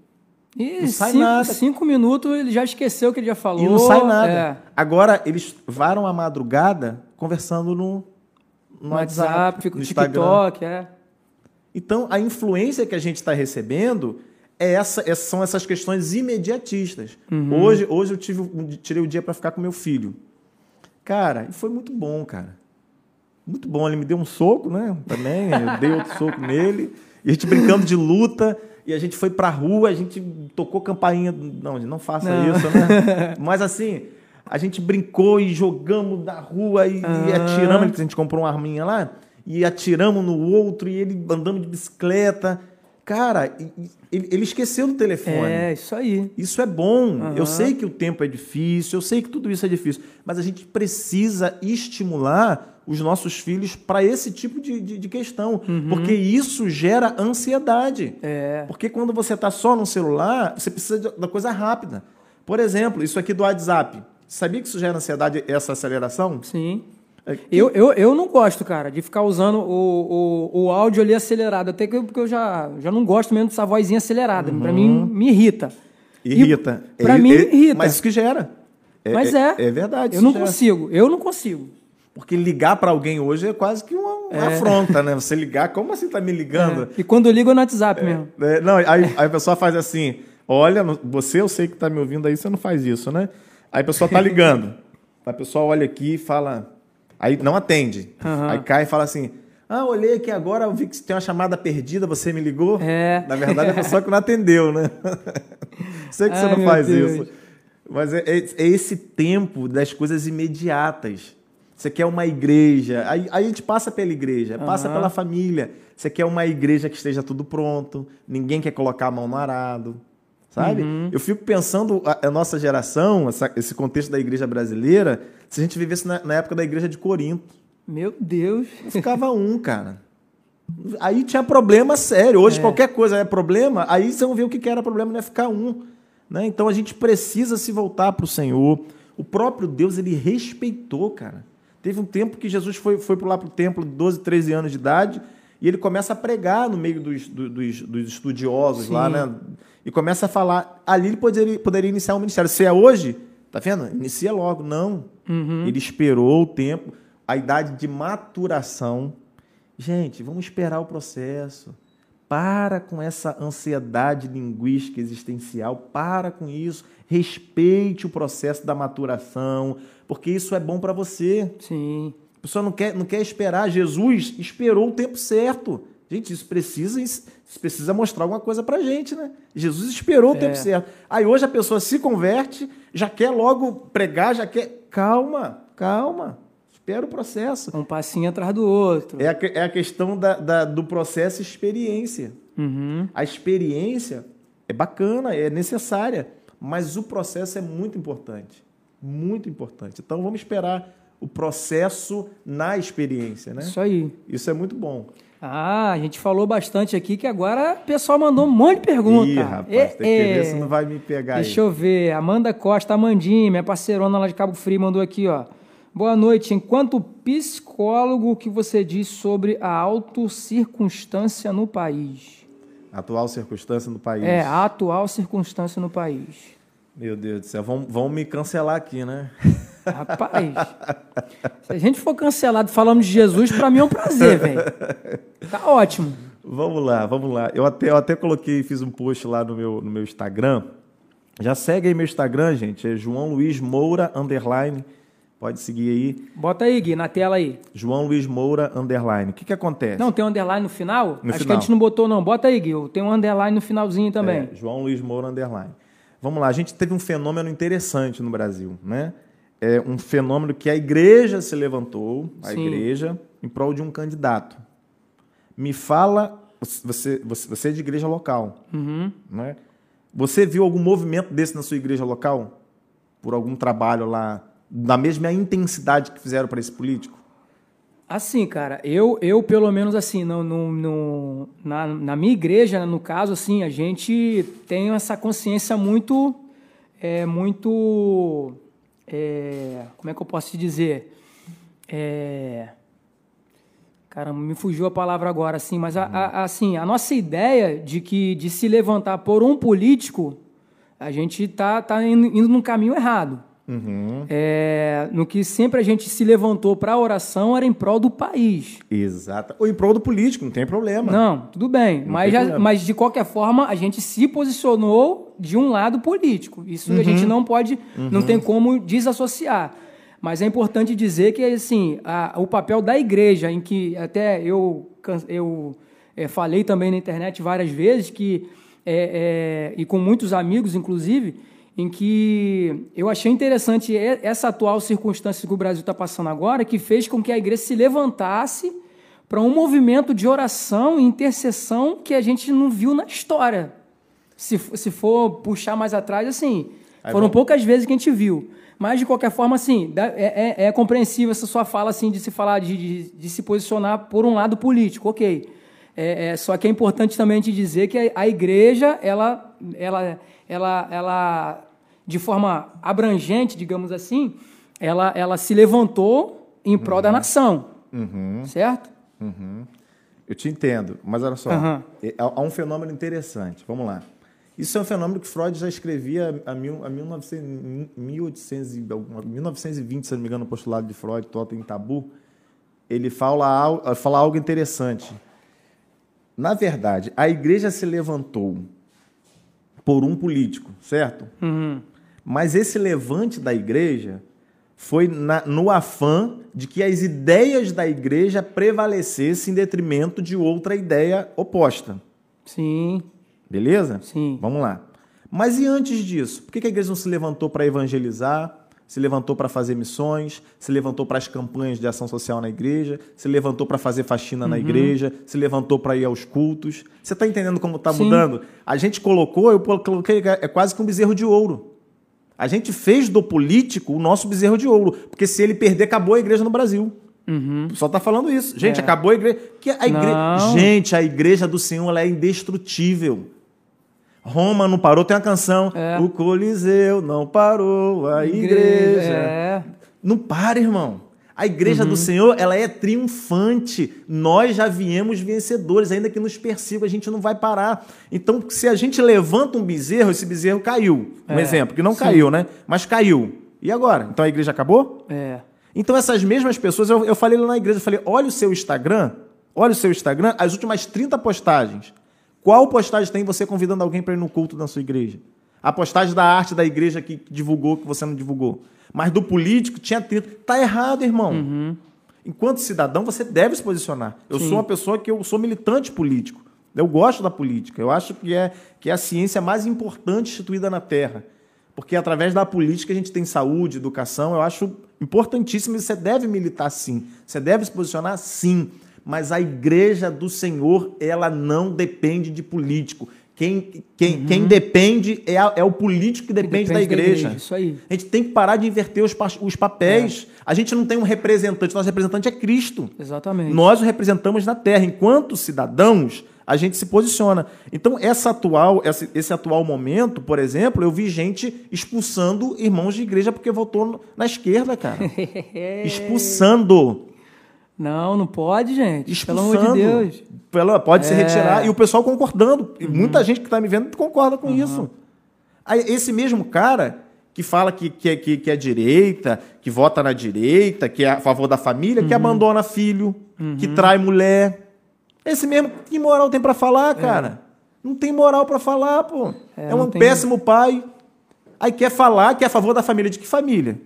E Não sai cinco, nada. cinco minutos ele já esqueceu o que ele já falou. E não sai nada. É, Agora, eles varam a madrugada conversando no, no, WhatsApp, no Instagram. TikTok, é. Então, a influência que a gente está recebendo é essa, é- são essas questões imediatistas. Uhum. Hoje, hoje eu tive, tirei o dia para ficar com meu filho. Cara, e foi muito bom, cara. Muito bom. Ele me deu um soco, né? Também. Eu dei outro soco nele. E a gente brincando de luta. E a gente foi pra rua, a gente tocou campainha. Não, não faça Não. isso, né? Mas assim, a gente brincou e jogamos na rua e, e Ah. atiramos. A gente comprou uma arminha lá. E atiramos no outro. E ele andando de bicicleta. Cara, e- e- ele, ele esqueceu do telefone. É, isso aí. Isso é bom. Aham. Eu sei que o tempo é difícil, eu sei que tudo isso é difícil, mas a gente precisa estimular os nossos filhos para esse tipo de, de, de questão, porque isso gera ansiedade. É. Porque quando você está só no celular, você precisa da coisa rápida. Por exemplo, isso aqui do WhatsApp. Sabia que isso gera ansiedade, essa aceleração? Sim. É eu, eu, eu não gosto, cara, de ficar usando o, o, o áudio ali acelerado. Até que porque eu já, já não gosto mesmo dessa vozinha acelerada. Uhum. Pra mim, me irrita. Irrita. E, pra é, mim, é, irrita. Mas isso que gera. É, mas é. É, é verdade. Eu não gera. consigo. Eu não consigo. Porque ligar para alguém hoje é quase que uma, uma é. afronta, né? Você ligar, como assim tá me ligando? E quando eu ligo é no WhatsApp mesmo. não, aí, aí a pessoa faz assim: olha, você, eu sei que tá me ouvindo aí, você não faz isso, né? Aí a pessoa tá ligando. a pessoa olha aqui e fala. Aí não atende. Uhum. Aí cai e fala assim: Ah, olhei aqui agora, vi que tem uma chamada perdida, você me ligou? É. Na verdade, é a pessoa que não atendeu, né? Sei que Ai, você não faz Deus. isso. Mas é, é, é, esse tempo das coisas imediatas. Você quer uma igreja, aí, aí a gente passa pela igreja, uhum. passa pela família. Você quer uma igreja que esteja tudo pronto, ninguém quer colocar a mão no arado sabe? Uhum. Eu fico pensando a, a nossa geração, essa, esse contexto da igreja brasileira, se a gente vivesse na, na época da igreja de Corinto. Meu Deus. Ficava um, cara. Aí tinha problema sério. Hoje é. qualquer coisa é problema, aí você não vê o que era problema, não é ficar um. Né? Então a gente precisa se voltar para o Senhor. O próprio Deus, ele respeitou, cara. Teve um tempo que Jesus foi, foi lá para o templo, 12, 13 anos de idade, e ele começa a pregar no meio dos, dos, dos estudiosos Sim. lá, né? E começa a falar. Ali ele poderia, poderia iniciar um ministério. Se é hoje, tá vendo? Inicia logo. Não. Uhum. Ele esperou o tempo, a idade de maturação. Gente, vamos esperar o processo. Para com essa ansiedade linguística existencial, para com isso. Respeite o processo da maturação, porque isso é bom para você. Sim. A pessoa não quer, não quer esperar. Jesus esperou o tempo certo. Gente, isso precisa, isso precisa mostrar alguma coisa para gente, né? Jesus esperou o é. tempo certo. Aí hoje a pessoa se converte, já quer logo pregar, já quer. Calma, calma. Espera o processo. Um passinho atrás do outro. É a, é a questão da, da, do processo experiência. Uhum. A experiência é bacana, é necessária, mas o processo é muito importante. Muito importante. Então vamos esperar o processo na experiência, né? Isso aí. Isso é muito bom. Ah, a gente falou bastante aqui que agora o pessoal mandou um monte de perguntas. Ih, rapaz, e, tem que ver se não vai me pegar Deixa aí. eu ver. Amanda Costa, Amandinha, minha parceirona lá de Cabo Frio, mandou aqui, ó. Boa noite. Enquanto psicólogo, o que você diz sobre a autocircunstância no país? Atual circunstância no país. É, a atual circunstância no país. Meu Deus do céu, vão, vão me cancelar aqui, né? Rapaz, se a gente for cancelado falando de Jesus, para mim é um prazer, velho. Tá ótimo. Vamos lá, vamos lá. Eu até, eu até coloquei, fiz um post lá no meu, no meu Instagram. Já segue aí meu Instagram, gente. É João Luiz Moura, underline. Pode seguir aí. Bota aí, Gui, na tela aí. João Luiz Moura, underline. O que, que acontece? Não, tem um underline no final? No Acho final. que a gente não botou, não. Bota aí, Gui. Tem um underline no finalzinho também. É, João Luiz Moura, underline. Vamos lá, a gente teve um fenômeno interessante no Brasil, né? É um fenômeno que a igreja se levantou, a Sim. igreja, em prol de um candidato. Me fala, você, você, você é de igreja local, uhum. né? Você viu algum movimento desse na sua igreja local? Por algum trabalho lá, da mesma intensidade que fizeram para esse político? Assim, cara, eu, eu pelo menos assim, no, no, no na, na, minha igreja, no caso, assim, a gente tem essa consciência muito, é, muito, é, como é que eu posso te dizer? É, caramba, me fugiu a palavra agora, assim, mas a, a, assim, a nossa ideia de que de se levantar por um político, a gente tá, tá indo, indo no caminho errado. Uhum. É, no que sempre a gente se levantou para a oração era em prol do país. Exato. Ou em prol do político, não tem problema. Não, tudo bem. Mas, já, mas de qualquer forma, a gente se posicionou de um lado político. Isso uhum. a gente não pode, uhum. não tem como desassociar. Mas é importante dizer que assim, a, o papel da igreja, em que até eu, eu é, falei também na internet várias vezes, que, é, é, e com muitos amigos, inclusive, em que eu achei interessante essa atual circunstância que o Brasil está passando agora, que fez com que a igreja se levantasse para um movimento de oração e intercessão que a gente não viu na história. Se, se for puxar mais atrás, assim, Aí foram poucas vezes que a gente viu. Mas, de qualquer forma, assim, é, é, é compreensível essa sua fala, assim, de se falar, de, de, de se posicionar por um lado político, ok. É, é, só que é importante também te dizer que a, a igreja, ela, ela ela, ela de forma abrangente, digamos assim, ela, ela se levantou em prol da nação. Uhum. Certo? Eu te entendo, mas olha só, Aham. é- há um fenômeno interessante. Vamos lá. Isso é um fenômeno que Freud já escrevia a, mil, a 1900, 1800, e alguma- 1920, se não me engano, no postulado de Freud, Totem Tabu. Ele fala, al- fala algo interessante. Na verdade, a igreja se levantou por um político, certo? Uhum. Mas esse levante da igreja foi na- no afã de que as ideias da igreja prevalecessem em detrimento de outra ideia oposta. Sim, Beleza? sim. Vamos lá. Mas e antes disso? Por que que a igreja não se levantou para evangelizar? Se levantou para fazer missões? Se levantou para as campanhas de ação social na igreja? Se levantou para fazer faxina Uhum. na igreja? Se levantou para ir aos cultos? Você está entendendo como está mudando? A gente colocou, eu coloquei, é quase que um bezerro de ouro. A gente fez do político o nosso bezerro de ouro. Porque se ele perder, acabou a igreja no Brasil. Uhum. Só tá falando isso. Gente, É. acabou a igreja. Que a igre... Gente, a igreja do Senhor é indestrutível. Roma não parou, tem uma canção. É. O Coliseu não parou, a igreja. É. Não para, irmão. A igreja Uhum. do Senhor, ela é triunfante. Nós já viemos vencedores, ainda que nos persigam, a gente não vai parar. Então, se a gente levanta um bezerro, esse bezerro caiu. Um É. exemplo, que não Sim. caiu, né? Mas caiu. E agora? Então a igreja acabou? É. Então, essas mesmas pessoas, eu, eu falei lá na igreja, eu falei, olha o seu Instagram, olha o seu Instagram, as últimas 30 postagens. Qual postagem tem você convidando alguém para ir no culto da sua igreja? A postagem da arte da igreja que divulgou, que você não divulgou. Mas do político tinha 30. Tá errado, irmão. Enquanto cidadão, você deve se posicionar. Eu Sim. sou uma pessoa que eu sou militante político. Eu gosto da política. Eu acho que é, que é a ciência mais importante instituída na Terra. Porque através da política a gente tem saúde, educação. Eu acho importantíssimo e você deve militar sim. Você deve se posicionar sim. Mas a igreja do Senhor, ela não depende de político. Quem, quem, quem depende é, a- é o político que depende, da, igreja. Isso aí. A gente tem que parar de inverter os, os papéis. A gente não tem um representante, nosso representante é Cristo. Exatamente. Nós o representamos na terra. Enquanto cidadãos, a gente se posiciona. Então, essa atual, esse, esse atual momento, por exemplo, eu vi gente expulsando irmãos de igreja porque votou na esquerda, cara. Expulsando. Não, não pode, gente. Expulsando. Pelo amor de Deus. Pela- pode se É. Uhum. retirar. E o pessoal concordando. E muita gente que está me vendo concorda com isso. Aí, esse mesmo cara que fala que, que, é- que, que é direita, que vota na direita, que é a favor da família, Uhum. que abandona filho, que trai mulher. Esse mesmo, que moral tem para falar, cara? Não tem moral para falar, pô. É, É, um péssimo pai. Aí quer falar que é a favor da família. De que família?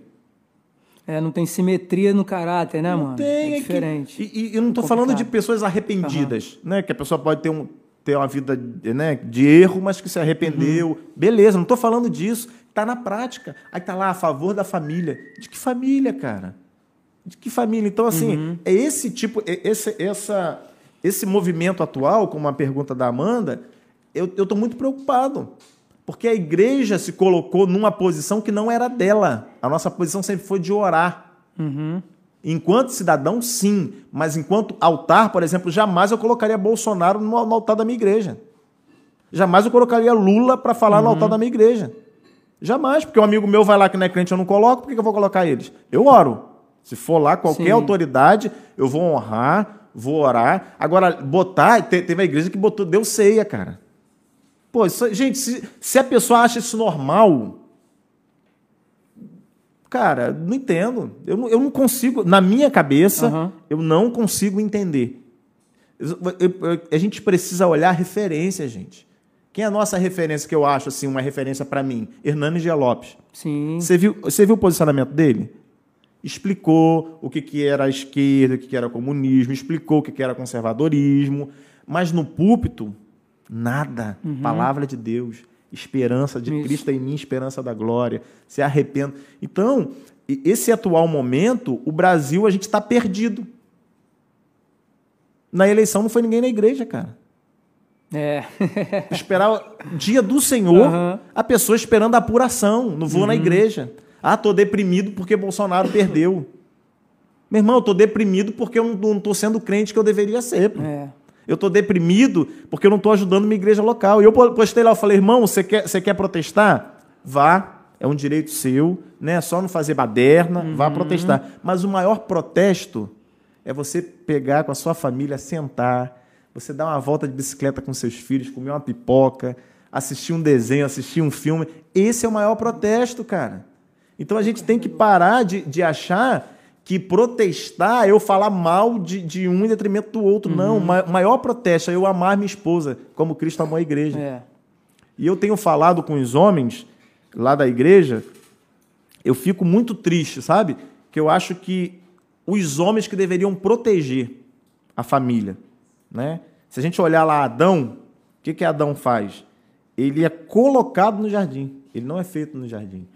É, não tem simetria no caráter, né, mano? Tem, é é que- diferente. E, e eu não estou Complicado. falando de pessoas arrependidas, né? Que a pessoa pode ter, um, ter uma vida né, de erro, mas que se arrependeu. Uhum. Beleza, não estou falando disso. Está na prática. Aí está lá a favor da família. De que família, cara? De que família? Então, assim, Uhum. é esse tipo, é esse, essa, esse movimento atual, como a pergunta da Amanda, eu estou muito preocupado. Porque a igreja se colocou numa posição que não era dela. A nossa posição sempre foi de orar. Uhum. Enquanto cidadão, sim. Mas enquanto altar, por exemplo, jamais eu colocaria Bolsonaro no, altar da minha igreja. Jamais eu colocaria Lula para falar no altar da minha igreja. Jamais, porque um amigo meu vai lá que não é crente, eu não coloco, por que eu vou colocar eles? Eu oro. Se for lá qualquer Sim. autoridade, eu vou honrar, vou orar. Agora, botar, te- teve a igreja que botou, deu ceia, cara. Pô, isso- gente, se, se a pessoa acha isso normal, cara, não entendo. Eu não, eu não consigo, na minha cabeça, Aham. eu não consigo entender. Eu- eu- a gente precisa olhar a referência, gente. Quem é a nossa referência, que eu acho assim, uma referência para mim? Hernani Gia Lopes. Sim. Você viu, você viu o posicionamento dele? Explicou o que, que era a esquerda, o que, que era comunismo, explicou o que, que era conservadorismo, mas no púlpito, nada. Palavra de Deus, esperança de Isso. Cristo em mim, esperança da glória, se arrependa. Então, esse atual momento, o Brasil, a gente está perdido. Na eleição não foi ninguém na igreja, cara. É. Esperar o dia do Senhor, Aham. a pessoa esperando a apuração, não vou na igreja. Ah, tô deprimido porque Bolsonaro perdeu. Meu irmão, eu tô deprimido porque eu não, não tô sendo crente que eu deveria ser. pô. é. Eu tô deprimido porque eu não tô ajudando minha igreja local. E eu postei lá, eu falei, irmão, você quer, você quer protestar? Vá. é um direito seu, né? Só não fazer baderna, Uhum. vá protestar. Mas o maior protesto é você pegar com a sua família, sentar, você dar uma volta de bicicleta com seus filhos, comer uma pipoca, assistir um desenho, assistir um filme. Esse é o maior protesto, cara. Então a gente tem que parar de, de achar que protestar é eu falar mal de, de um em detrimento do outro. Uhum. Não, o ma- maior protesto é eu amar minha esposa, como Cristo amou a igreja. É. E eu tenho falado com os homens lá da igreja, eu fico muito triste, sabe? Que eu acho que os homens que deveriam proteger a família, né? Se a gente olhar lá Adão, o que que Adão faz? Ele é colocado no jardim. Ele não é feito no jardim.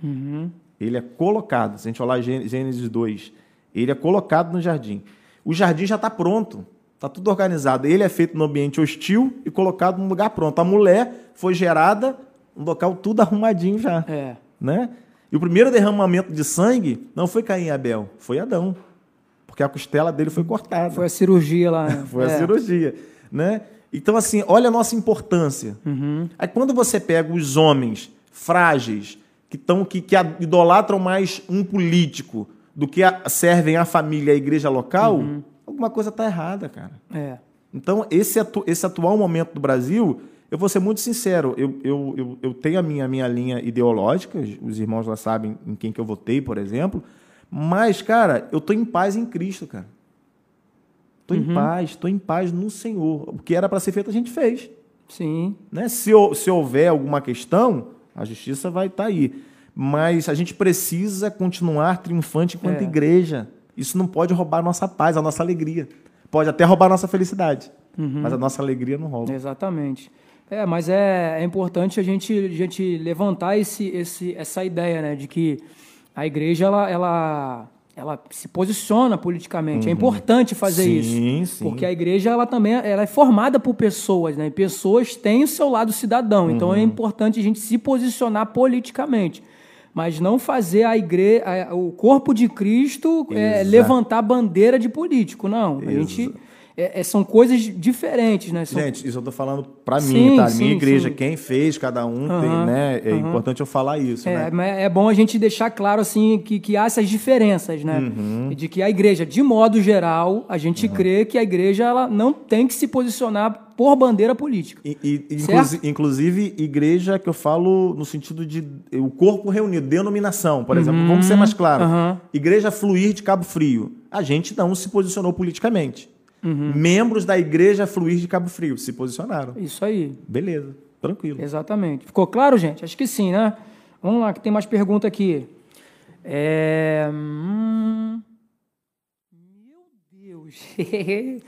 Ele é colocado. Se a gente olhar Gê- Gênesis 2, ele é colocado no jardim. O jardim já está pronto. Está tudo organizado. Ele é feito no ambiente hostil e colocado num lugar pronto. A mulher foi gerada num local tudo arrumadinho já. É. Né? E o primeiro derramamento de sangue não foi Caim e Abel, foi Adão. Porque a costela dele foi cortada. Foi a cirurgia lá. né? Foi a É. cirurgia, né? Então, assim, olha a nossa importância. Uhum. Aí, quando você pega os homens frágeis, que, tão, que, que a- idolatram mais um político do que a- servem a família e a igreja local, Uhum. alguma coisa está errada, cara. É. Então, esse, atu- esse atual momento do Brasil, eu vou ser muito sincero, eu, eu, eu, eu tenho a minha, a minha linha ideológica, os irmãos lá sabem em quem que eu votei, por exemplo, mas, cara, eu tô em paz em Cristo, cara. Tô em paz, tô em paz no Senhor. O que era para ser feito, a gente fez. Sim. Né? Se, se houver alguma questão, a justiça vai estar aí. Mas a gente precisa continuar triunfante enquanto É. igreja. Isso não pode roubar a nossa paz, a nossa alegria. Pode até roubar a nossa felicidade, mas a nossa alegria não rouba. Exatamente. É, mas é, é importante a gente, a gente levantar esse, esse, essa ideia, né, de que a igreja ela, ela, ela se posiciona politicamente. É importante fazer Sim, isso, sim. porque a igreja ela também ela é formada por pessoas, né? E pessoas têm o seu lado cidadão. Então Uhum. é importante a gente se posicionar politicamente. Mas não fazer a igreja, o corpo de Cristo é, levantar bandeira de político, não. A Exato. gente é- é- são coisas diferentes, né? São Gente, isso eu tô falando para mim, tá? sim, Minha igreja, sim. quem fez, cada um tem, né? É importante eu falar isso, É, né? é bom a gente deixar claro assim que, que há essas diferenças, né? Uhum. De que a igreja, de modo geral, a gente crê que a igreja ela não tem que se posicionar por bandeira política. E, e- Certo? inclusi- inclusive, igreja que eu falo no sentido de o corpo reunido, denominação, por exemplo. Vamos ser mais claro. Uhum. aham. Igreja Fluir de Cabo Frio. A gente não se posicionou politicamente. Uhum. Membros da Igreja Fluir de Cabo Frio se posicionaram. Isso aí, Beleza, tranquilo. exatamente. Ficou claro, gente? Acho que sim, né? Vamos lá, que tem mais pergunta aqui. É... hum, Meu Deus.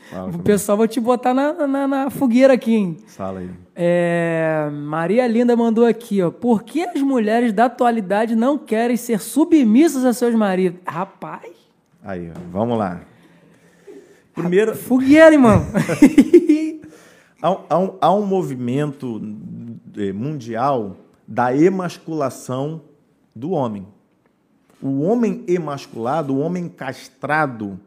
Fala, o pessoal vai te botar na, na, na fogueira aqui, hein? Fala aí. É, Maria Linda mandou aqui, ó. Por que as mulheres da atualidade não querem ser submissas a seus maridos? Rapaz, Aí, ó, vamos lá. Primeiro, fogueira, irmão. há, há um, há um movimento eh, mundial da emasculação do homem. O homem emasculado, o homem castrado,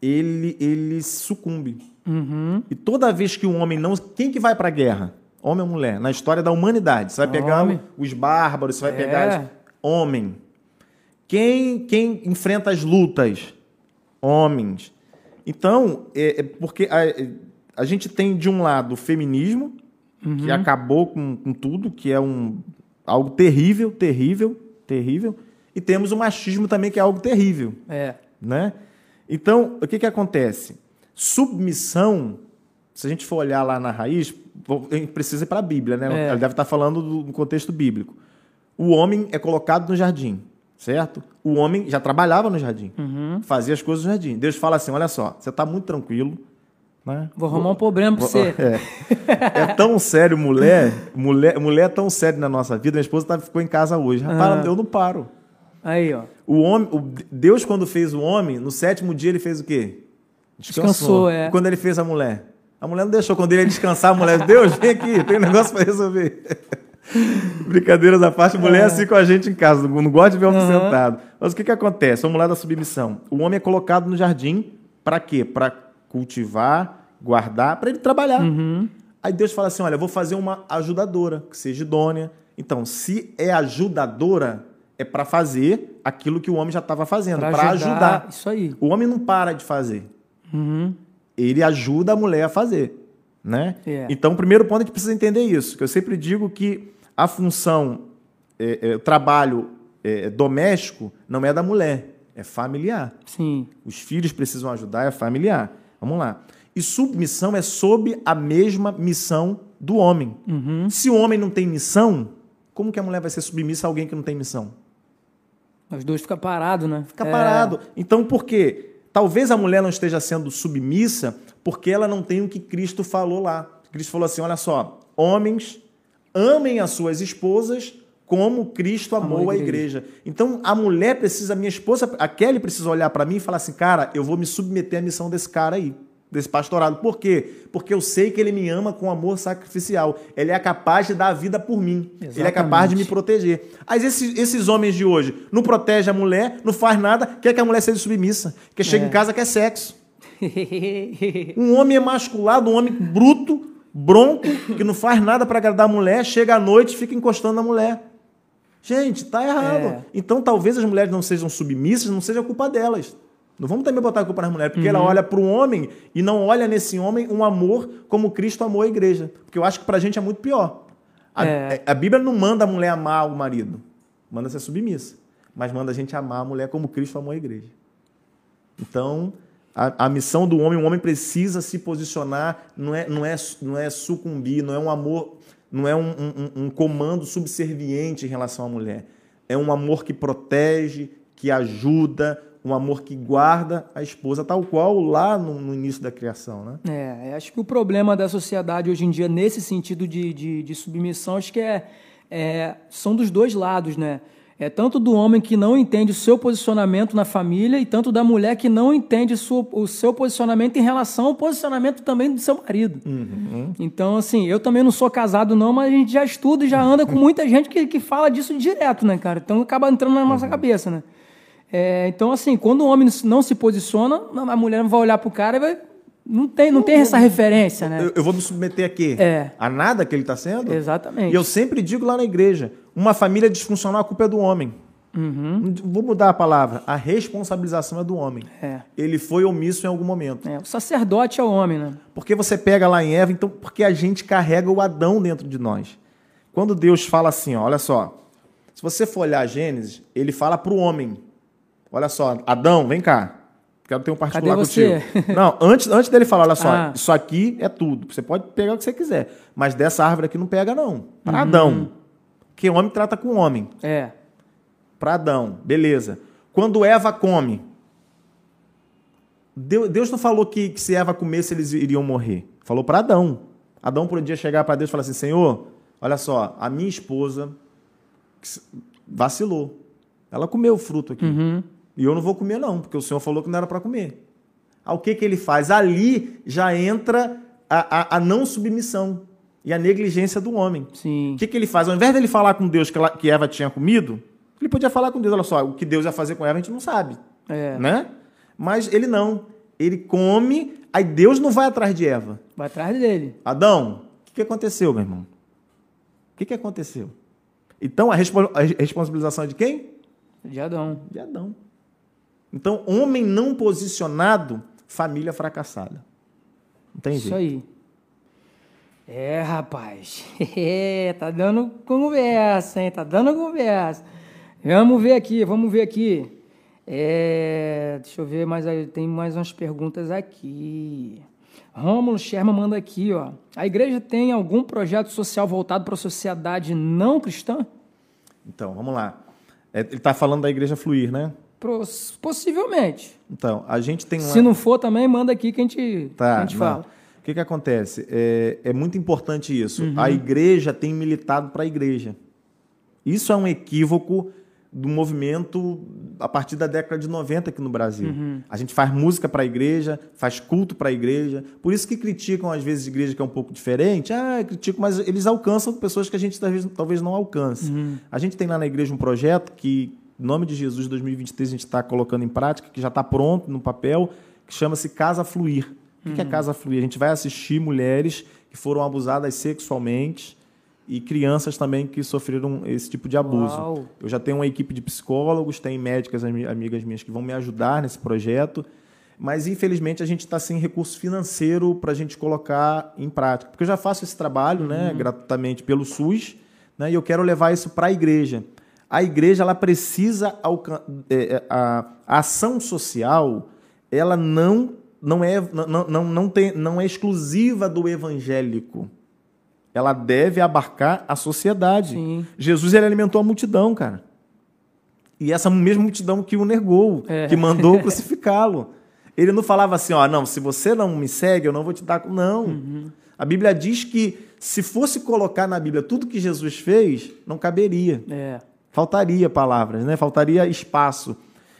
ele, ele sucumbe. Uhum. E toda vez que um homem não. Quem que vai para a guerra? Homem ou mulher? Na história da humanidade. Você vai pegar Homem. os bárbaros, você vai É. pegar. as- Homem. Quem, quem enfrenta as lutas? Homens. Então, é, é porque a, a gente tem, de um lado, o feminismo, que acabou com, com tudo, que é um, algo terrível, terrível, terrível. E temos o machismo também, que é algo terrível É. né? Então, o que, que acontece? Submissão, se a gente for olhar lá na raiz, vou- a gente precisa ir para a Bíblia, né? É. Ela deve estar falando do, no contexto bíblico. O homem é colocado no jardim, certo? O homem já trabalhava no jardim, fazia as coisas no jardim. Deus fala assim: olha só, você está muito tranquilo, né? Vou arrumar um problema pra você. É. É tão sério, mulher, mulher, mulher é tão sério na nossa vida. Minha esposa tá, ficou em casa hoje. Rapaz, eu não paro. Aí, ó. O homem, o Deus quando fez o homem, no sétimo dia ele fez o quê? Descansou, é. E quando ele fez a mulher? A mulher não deixou. Quando ele ia descansar, a mulher, Deus, vem aqui, tem um negócio para resolver. Brincadeiras à parte, mulher é assim com a gente em casa, não gosta de ver homem Aham. sentado. Mas o que, que acontece? Vamos lá da submissão. O homem é colocado no jardim para quê? Para cultivar, guardar, para ele trabalhar. Uhum. Aí Deus fala assim: olha, eu vou fazer uma ajudadora, que seja idônea. Então, se é ajudadora, é para fazer aquilo que o homem já estava fazendo, Pra para ajudar, ajudar. isso aí. O homem não para de fazer. Uhum. Ele ajuda a mulher a fazer. Né? É. Então, o primeiro ponto é que a gente precisa entender isso. Que eu sempre digo que a função, é, é, o trabalho é, doméstico não é da mulher, é familiar. Sim. Os filhos precisam ajudar, é familiar. Vamos lá. E submissão é sob a mesma missão do homem. Uhum. Se o homem não tem missão, como que a mulher vai ser submissa a alguém que não tem missão? Os dois ficam parados, né? Fica É. parado. Então, por quê? Talvez a mulher não esteja sendo submissa porque ela não tem o que Cristo falou lá. Cristo falou assim: olha só, homens, amem as suas esposas como Cristo amou, Amou a a igreja. Então, a mulher precisa, a minha esposa, a Kelly precisa olhar para mim e falar assim: cara, eu vou me submeter à missão desse cara aí, desse pastorado. Por quê? Porque eu sei que ele me ama com amor sacrificial. Ele é capaz de dar a vida por mim. Ele é capaz de me Exatamente. proteger. Mas esses, esses homens de hoje não protegem a mulher, não faz nada, quer que a mulher seja submissa. Que chega em casa quer sexo. Um homem emasculado, um homem bruto, bronco, que não faz nada para agradar a mulher, chega à noite e fica encostando na mulher. Gente, tá errado. É. Então talvez as mulheres não sejam submissas, não seja culpa delas. Não vamos também botar a culpa nas mulheres, porque ela olha para o homem e não olha nesse homem um amor como Cristo amou a igreja. Porque eu acho que pra gente é muito pior. A, É. a Bíblia não manda a mulher amar o marido, manda ser submissa. Mas manda a gente amar a mulher como Cristo amou a igreja. Então, a, a missão do homem, o homem precisa se posicionar, não é, não é, não é sucumbir, não é um amor, não é um, um- um comando subserviente em relação à mulher. É um amor que protege, que ajuda, um amor que guarda a esposa, tal qual lá no, no início da criação. Né? É, acho que o problema da sociedade hoje em dia, nesse sentido de, de, de submissão, acho que é, é- são dos dois lados, né? É tanto do homem que não entende o seu posicionamento na família e tanto da mulher que não entende sua- o seu posicionamento em relação ao posicionamento também do seu marido. Então, assim, eu também não sou casado não, mas a gente já estuda e já anda com muita gente que, que fala disso direto, né, cara? Então acaba entrando na nossa cabeça, né? É, então, assim, quando o homem não se posiciona, a mulher vai olhar pro cara e vai... Não tem, não tem essa referência, né? Eu, eu vou me submeter a quê? É. A nada que ele está sendo? Exatamente. E eu sempre digo lá na igreja: uma família disfuncional, a culpa é do homem. Uhum. Vou mudar a palavra. A responsabilização é do homem. É. Ele foi omisso em algum momento. É, o sacerdote é o homem, né? Porque você pega lá em Eva, então, porque a gente carrega o Adão dentro de nós. Quando Deus fala assim, ó, olha só. Se você for olhar Gênesis, ele fala para o homem. Olha só, Adão, vem cá. Quero ter um particular Cadê você? contigo. Não, antes, antes dele falar, olha só, Ah. isso aqui é tudo. Você pode pegar o que você quiser. Mas dessa árvore aqui não pega, não. Uhum. Para Adão. Porque homem trata com homem. É. Para Adão, beleza. Quando Eva come, Deus, não falou que, que se Eva comesse eles iriam morrer. Falou para Adão. Adão podia chegar para Deus e falar assim: Senhor, olha só, a minha esposa vacilou. Ela comeu o fruto aqui. E eu não vou comer, não, porque o Senhor falou que não era para comer. Aí o que, que ele faz? Ali já entra a, a, a não submissão e a negligência do homem. Sim. O que, que ele faz? Ao invés dele falar com Deus que, ela- que Eva tinha comido, ele podia falar com Deus, olha só, o que Deus ia fazer com Eva a gente não sabe. É. Né? Mas ele não. Ele come, aí Deus não vai atrás de Eva. Vai atrás dele. Adão, o que, que aconteceu, meu irmão? O que, que aconteceu? Então a, respo- a responsabilização é de quem? De Adão. De Adão. Então, homem não posicionado, família fracassada. Não tem Isso jeito. aí. É, rapaz. É, tá dando conversa, hein? Tá dando conversa. Vamos ver aqui, vamos ver aqui. É, deixa eu ver, mais aí, tem mais umas perguntas aqui. Rômulo Sherman manda aqui, ó. A igreja tem algum projeto social voltado para a sociedade não cristã? Então, vamos lá. É, ele está falando da igreja fluir, né? Possivelmente. Então, a gente tem uma... Se não for também, manda aqui que a gente, Tá, que a gente não. fala. O que, que acontece? É, é muito importante isso. Uhum. A igreja tem militado para a igreja. Isso é um equívoco do movimento a partir da década de 90 aqui no Brasil. Uhum. A gente faz música para a igreja, faz culto para a igreja. Por isso que criticam, às vezes, a igreja que é um pouco diferente. Ah, criticam, mas eles alcançam pessoas que a gente talvez, talvez não alcance. Uhum. A gente tem lá na igreja um projeto que, em nome de Jesus, 2023, a gente está colocando em prática, que já está pronto no papel, que chama-se Casa Fluir. O que que é Uhum. Casa Fluir? A gente vai assistir mulheres que foram abusadas sexualmente e crianças também que sofreram esse tipo de abuso. Uau. Eu já tenho uma equipe de psicólogos, tem médicas ami- amigas minhas que vão me ajudar nesse projeto, mas infelizmente a gente está sem recurso financeiro para a gente colocar em prática. Porque eu já faço esse trabalho né, gratuitamente pelo SUS né, e eu quero levar isso para a igreja. A igreja ela precisa é, é, a, a ação social, ela não não é não, não, não, tem, não é exclusiva do evangélico. Ela deve abarcar a sociedade. Sim. Jesus ele alimentou a multidão, cara. E essa mesma multidão que o negou, É. que mandou crucificá-lo. Ele não falava assim, ó, não, se você não me segue, eu não vou te dar. Não. Uhum. A Bíblia diz que se fosse colocar na Bíblia tudo que Jesus fez, não caberia. É. Faltaria palavras, né? Faltaria espaço.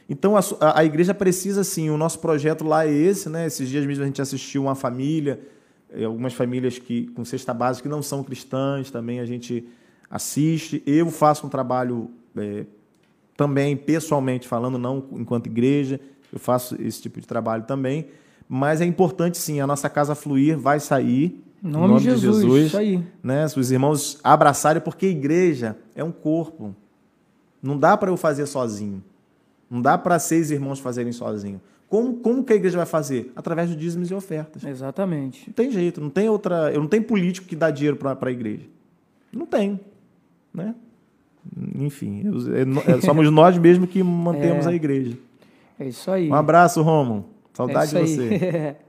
Então a, a- igreja precisa sim. O nosso projeto lá é esse, né? Esses dias mesmo a gente assistiu uma família, eh, algumas famílias que com cesta básica que não são cristãs também a gente assiste. Eu faço um trabalho eh, também pessoalmente falando, não enquanto igreja. Eu faço esse tipo de trabalho também. Mas é importante sim. A nossa casa fluir vai sair. Em nome, de Jesus, Isso aí. né? Se os irmãos abraçarem, porque a igreja é um corpo. Não dá para eu fazer sozinho. Não dá para seis irmãos fazerem sozinho. Como, como que a igreja vai fazer? Através de dízimos e ofertas. Exatamente. Não tem jeito, não tem outra. Eu não tenho político que dá dinheiro para a igreja. Não tem. Né? Enfim, eu- no- é- somos nós mesmos que mantemos É. a igreja. É isso aí. Um abraço, Romulo. Saudade é de você.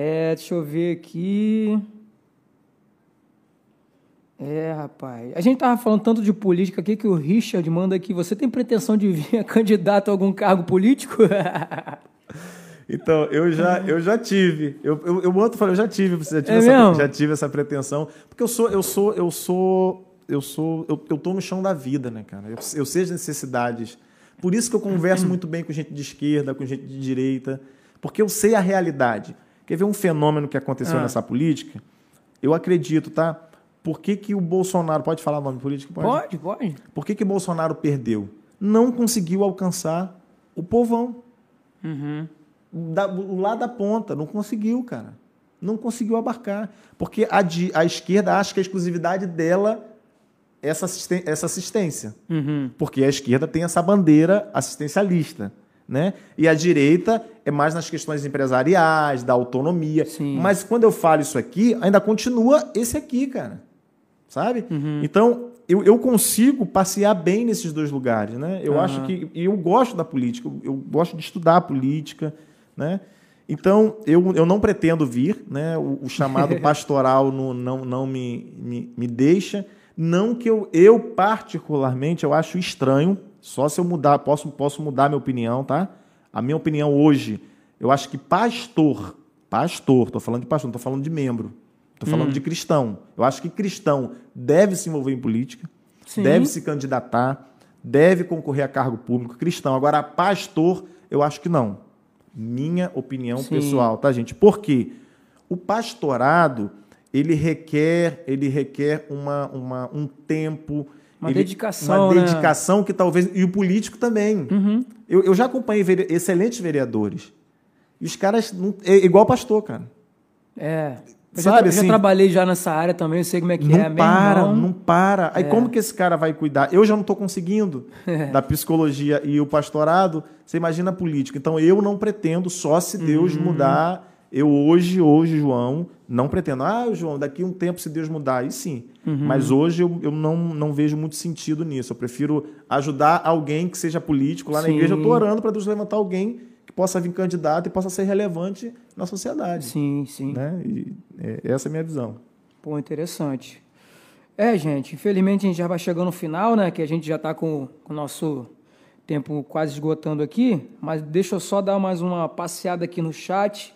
É, deixa eu ver aqui. É, rapaz. A gente tava falando tanto de política aqui que o Richard manda aqui. Você tem pretensão de vir candidato a algum cargo político? Então, eu já, eu já tive. Eu, eu, eu outro falei, eu já tive, já tive, É essa, já tive essa pretensão. Porque eu sou, eu sou, eu sou, eu sou, eu, eu tô no chão da vida, né, cara? Eu, eu sei as necessidades. Por isso que eu converso muito bem com gente de esquerda, com gente de direita, porque eu sei a realidade. Quer ver um fenômeno que aconteceu Ah. nessa política? Eu acredito, tá? Por que, que o Bolsonaro. Pode falar o nome político? pode, pode. Por que, que Bolsonaro perdeu? Não conseguiu alcançar o povão. Uhum. Da, lá da ponta, não conseguiu, cara. Não conseguiu abarcar. Porque a, di- a esquerda acha que a exclusividade dela é essa, essa assistência. Uhum. Porque a esquerda tem essa bandeira assistencialista. Né? E a direita é mais nas questões empresariais, da autonomia. Sim. Mas quando eu falo isso aqui, ainda continua esse aqui, cara. Sabe? Então, eu, eu consigo passear bem nesses dois lugares. Né? Eu Aham. acho que. E eu gosto da política, eu, eu gosto de estudar a política. Né? Então, eu, eu não pretendo vir, né? o, o chamado pastoral no- não, não me, me, me deixa. Não que eu, eu, particularmente, eu acho estranho, só se eu mudar, posso, posso mudar minha opinião, tá? A minha opinião hoje, eu acho que pastor, pastor, estou falando de pastor, não estou falando de membro, estou falando de cristão. Eu acho que cristão deve se envolver em política, Sim. deve se candidatar, deve concorrer a cargo público cristão. Agora, pastor, eu acho que não. Minha opinião Sim. pessoal, tá, gente? Por quê? O pastorado, ele requer, ele requer uma, uma, um tempo... Uma ele- dedicação, Uma né? dedicação que talvez... E o político também. Uhum. Eu, eu já acompanhei vere- excelentes vereadores. E os caras... Não, é igual pastor, cara. É. Eu, Sabe, já, eu já assim- trabalhei já nessa área também, eu sei como é que não é. Meu para, irmão, não para. Aí É. como que esse cara vai cuidar? Eu já não estou conseguindo da psicologia e o pastorado. Você imagina a política. Então eu não pretendo, só se Deus Uhum. mudar. Eu hoje, hoje, João, não pretendo. Ah, João, daqui a um tempo, se Deus mudar, aí sim. Uhum. Mas hoje eu, eu não, não vejo muito sentido nisso. Eu prefiro ajudar alguém que seja político. Lá na Sim. igreja eu estou orando para Deus levantar alguém possa vir candidato e possa ser relevante na sociedade. Sim, sim. Né? E, é, essa é a minha visão. Pô, interessante. É, gente, infelizmente a gente já vai chegando no final, né? Que a gente já está com o nosso tempo quase esgotando aqui. Mas deixa eu só dar mais uma passeada aqui no chat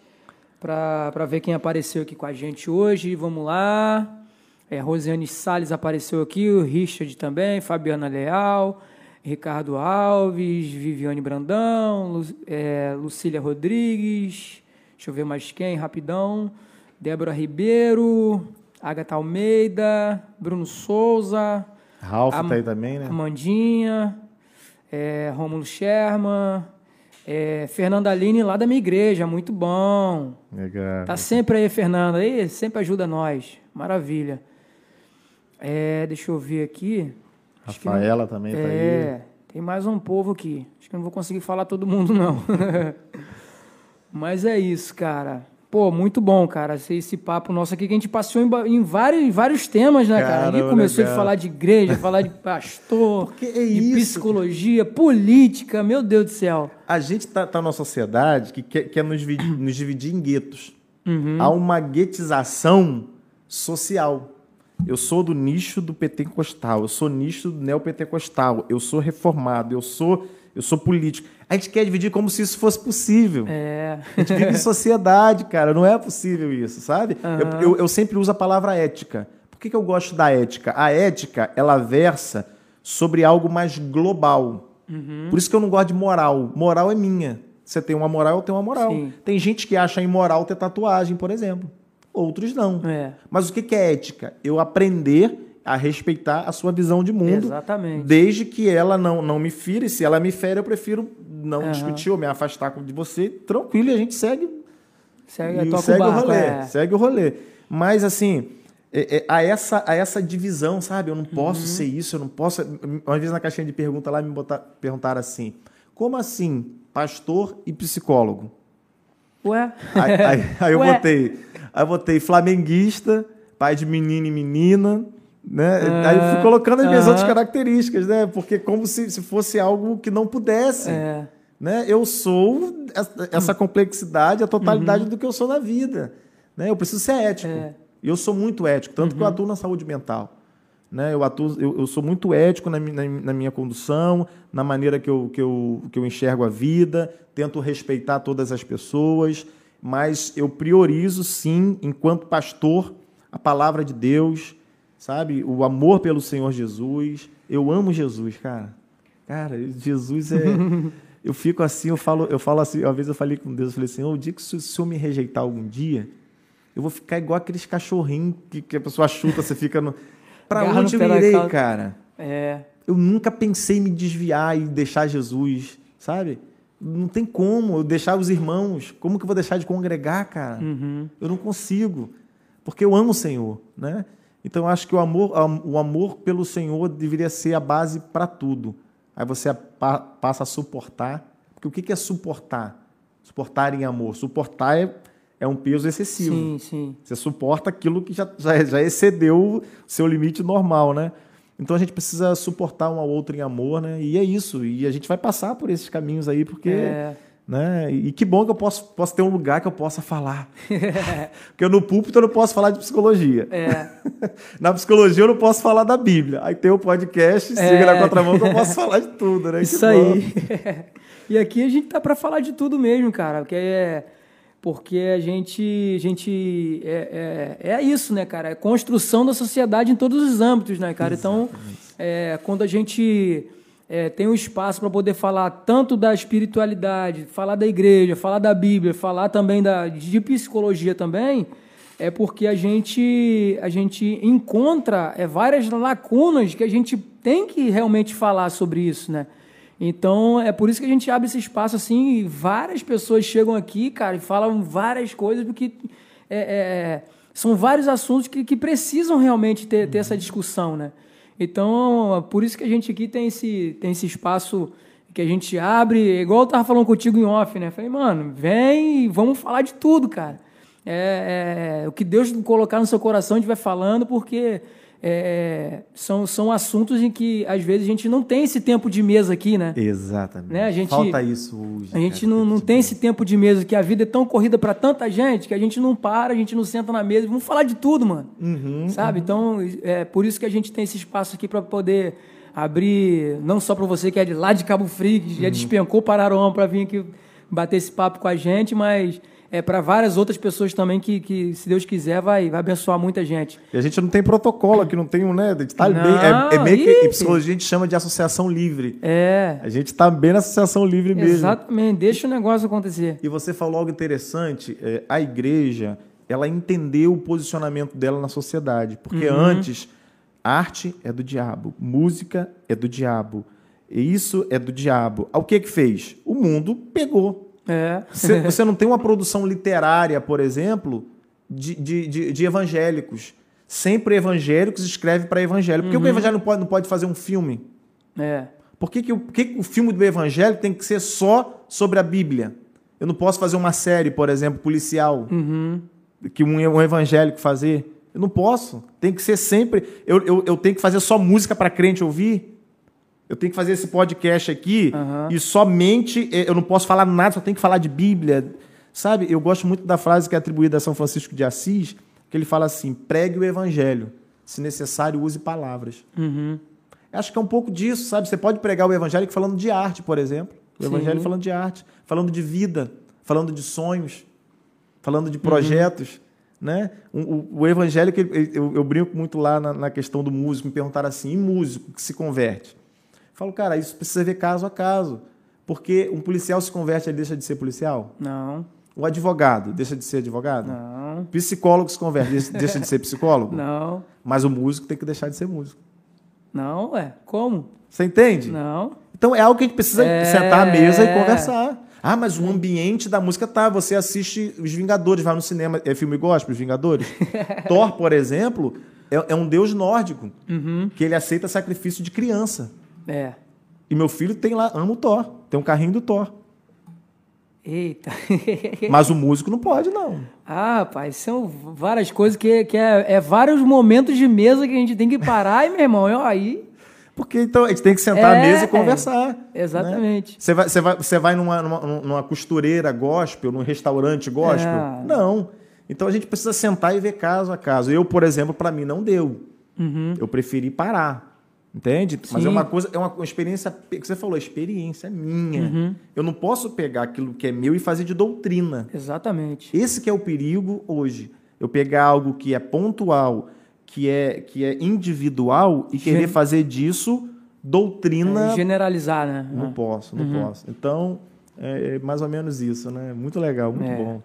para ver quem apareceu aqui com a gente hoje. Vamos lá. É, Rosiane Salles apareceu aqui, o Richard também, Fabiana Leal, Ricardo Alves, Viviane Brandão, Lu, é, Lucília Rodrigues, deixa eu ver mais quem, rapidão, Débora Ribeiro, Agatha Almeida, Bruno Souza, Ralph Am- tá aí também, né? Amandinha, é, Rômulo Sherman, é, Fernanda Aline lá da minha igreja, muito bom. Legal. Tá sempre aí, Fernanda, aí sempre ajuda nós, maravilha. É, deixa eu ver aqui. Rafaela também tá aí. É, tem mais um povo aqui. Acho que eu não vou conseguir falar todo mundo, não. Mas é isso, cara. Pô, muito bom, cara, esse, esse papo nosso aqui que a gente passou em, em vários, em vários temas, né, cara? Ali começou legal. de falar de igreja, falar de pastor, é de isso, psicologia, política, meu Deus do céu. A gente tá, tá numa sociedade que quer, quer nos, nos dividir em guetos. Uhum. Há uma guetização social. Eu sou do nicho do pentecostal, eu sou nicho do neopentecostal, eu sou reformado, eu sou, eu sou político. A gente quer dividir como se isso fosse possível. É. A gente vive em sociedade, cara. Não é possível isso, sabe? Eu, eu- eu sempre uso a palavra ética. Por que, que eu gosto da ética? A ética, ela versa sobre algo mais global. Por isso que eu não gosto de moral. Moral é minha. Você tem uma moral, eu tenho uma moral. Sim. Tem gente que acha imoral ter tatuagem, por exemplo. Outros não. É. Mas o que, é ética? Eu aprender a respeitar a sua visão de mundo. Exatamente. Desde que ela não, não me fire. Se ela me fere, eu prefiro não discutir ou me afastar de você. Tranquilo, e a gente segue Segue, e segue o o, barco, rolê, é. segue o rolê. Mas assim, é, é, a, essa, a essa divisão, sabe? Eu não posso Uhum. ser isso, eu não posso. Uma vez na caixinha de pergunta lá me botar, perguntaram assim: como assim, pastor e psicólogo? Ué? Aí, aí- aí eu Ué? botei, aí eu botei flamenguista, pai de menino e menina. Né? Ah, aí eu fui colocando as minhas aham. outras características, né? Porque como se, se fosse algo que não pudesse. É. Né? Eu sou essa- complexidade, a Uhum. totalidade do que eu sou na vida. Né? Eu preciso ser ético. É. Eu sou muito ético, tanto Uhum. que eu atuo na saúde mental. Né? Eu, atuo, eu, eu sou muito ético na, na, na minha condução, na maneira que eu, que, eu, que eu enxergo a vida, tento respeitar todas as pessoas, mas eu priorizo, sim, enquanto pastor, a palavra de Deus, sabe? O amor pelo Senhor Jesus. Eu amo Jesus, cara. Cara, Jesus é. eu fico assim, eu falo, eu falo assim, uma vez eu falei com Deus, eu falei assim, o dia que se o Senhor me rejeitar algum dia, eu vou ficar igual aqueles cachorrinhos que, que a pessoa chuta, você fica no. Pra Agarra onde eu irei, cara? É. Eu nunca pensei em me desviar e deixar Jesus, sabe? Não tem como eu deixar os irmãos. Como que eu vou deixar de congregar, cara? Uhum. Eu não consigo, porque eu amo o Senhor, né? Então eu acho que o amor, o amor pelo Senhor deveria ser a base para tudo. Aí você pa- passa a suportar. Porque o que que é suportar? Suportar em amor. Suportar é, é um peso excessivo. Sim, sim. Você suporta aquilo que já, já, já excedeu o seu limite normal, né? Então a gente precisa suportar um ao outro em amor, né? E é isso. E a gente vai passar por esses caminhos aí, porque. É. Né? E que bom que eu posso, posso ter um lugar que eu possa falar. porque no púlpito eu não posso falar de psicologia. É. Na psicologia eu não posso falar da Bíblia. Aí tem o podcast, siga É. na contramão que eu posso falar de tudo, né? Isso aí. e aqui a gente tá para falar de tudo mesmo, cara, porque é porque a gente a gente é, é, é isso, né, cara? É construção da sociedade em todos os âmbitos, né, cara? Então, é, quando a gente é, tem um espaço para poder falar tanto da espiritualidade, falar da igreja, falar da Bíblia, falar também da, de psicologia também, é porque a gente a gente encontra é, várias lacunas que a gente tem que realmente falar sobre isso, né? Então é por isso que a gente abre esse espaço assim e várias pessoas chegam aqui, cara, e falam várias coisas porque é, é, são vários assuntos que, que precisam realmente ter, ter essa discussão, né? Então, é por isso que a gente aqui tem esse, tem esse espaço que a gente abre, igual eu tava falando contigo em off, né? Falei, mano, vem e vamos falar de tudo, cara. É, é, o que Deus colocar no seu coração, a gente vai falando, porque é, são, são assuntos em que, às vezes, a gente não tem esse tempo de mesa aqui, né? Exatamente. Né, a gente- Falta isso hoje. A gente cara, não, não tem esse tempo de mesa, que a vida é tão corrida para tanta gente que a gente não para, a gente não senta na mesa. Vamos falar de tudo, mano. Uhum, Sabe? Então, é por isso que a gente tem esse espaço aqui para poder abrir, não só para você que é de lá de Cabo Frio, que Uhum. já despencou para Aroma para vir aqui bater esse papo com a gente, mas é para várias outras pessoas também que, que, se Deus quiser, vai, vai abençoar muita gente. E a gente não tem protocolo aqui, não tem um, né? A gente tá Não, bem, é, é meio que em psicologia a gente chama de associação livre. É, A gente tá bem na associação livre mesmo. exatamente. Deixa o negócio acontecer. E você falou algo interessante, é, a igreja, ela entendeu o posicionamento dela na sociedade, porque Uhum. antes arte é do diabo, música é do diabo, e isso é do diabo. O que que fez? O mundo pegou. É. Você, você não tem uma produção literária, por exemplo, de, de, de, de evangélicos. sempre evangélicos escrevem para evangelho. Por que Uhum. o evangelho não pode, não pode fazer um filme? É. Por que, que, o, que o filme do evangelho tem que ser só sobre a Bíblia? Eu não posso fazer uma série, por exemplo, policial, Uhum. que um, um evangélico fazer. Eu não posso. Tem que ser sempre. Eu, eu, eu tenho que fazer só música para crente ouvir. Eu tenho que fazer esse podcast aqui Aham. e somente. eh, Eu não posso falar nada, só tenho que falar de Bíblia. Sabe? Eu gosto muito da frase que é atribuída a São Francisco de Assis, que ele fala assim: pregue o evangelho. Se necessário, use palavras. Uhum. Acho que é um pouco disso, sabe? Você pode pregar o evangelho falando de arte, por exemplo. O Sim. evangelho falando de arte, falando de vida, falando de sonhos, falando de projetos. Né? O, o, o evangelho, que eu, eu brinco muito lá na, na questão do músico, me perguntaram assim, e músico que se converte? Falo, cara, isso precisa ver caso a caso. Porque um policial se converte, ele deixa de ser policial? Não, O advogado deixa de ser advogado? não, O psicólogo se converte, deixa- de ser psicólogo? não, Mas o músico tem que deixar de ser músico. não, ué. Como? Você entende? Não. Então é algo que a gente precisa É. sentar à mesa e conversar. Ah, mas o ambiente da música tá. Você assiste Os Vingadores, vai no cinema, é filme gospel, Os Vingadores. Thor, por exemplo, é, é um deus nórdico Uhum. que ele aceita sacrifício de criança. É. E meu filho tem lá, ama o Thor, tem um carrinho do Thor. Eita. Mas o músico não pode, não. ah, rapaz, são várias coisas que, que é, é vários momentos de mesa que a gente tem que parar e, meu irmão, eu aí. Porque então a gente tem que sentar à É, mesa e conversar. Exatamente. né? Você vai, você vai, você vai numa, numa, numa costureira gospel, num restaurante gospel? É. Não. Então a gente precisa sentar e ver caso a caso. Eu, por exemplo, para mim não deu. Eu preferi parar. Entende? Mas Uhum. Sim. é uma coisa, é uma experiência pe- que você falou, experiência minha. Uhum. Eu não posso pegar aquilo que é meu e fazer de doutrina. Exatamente. Esse que é o perigo hoje. Eu pegar algo que é pontual, que é, que é individual e querer Gen- fazer disso doutrina. É, generalizar, né? Não posso, não posso. Então, é, é mais ou menos isso, né? Muito legal, muito É. bom.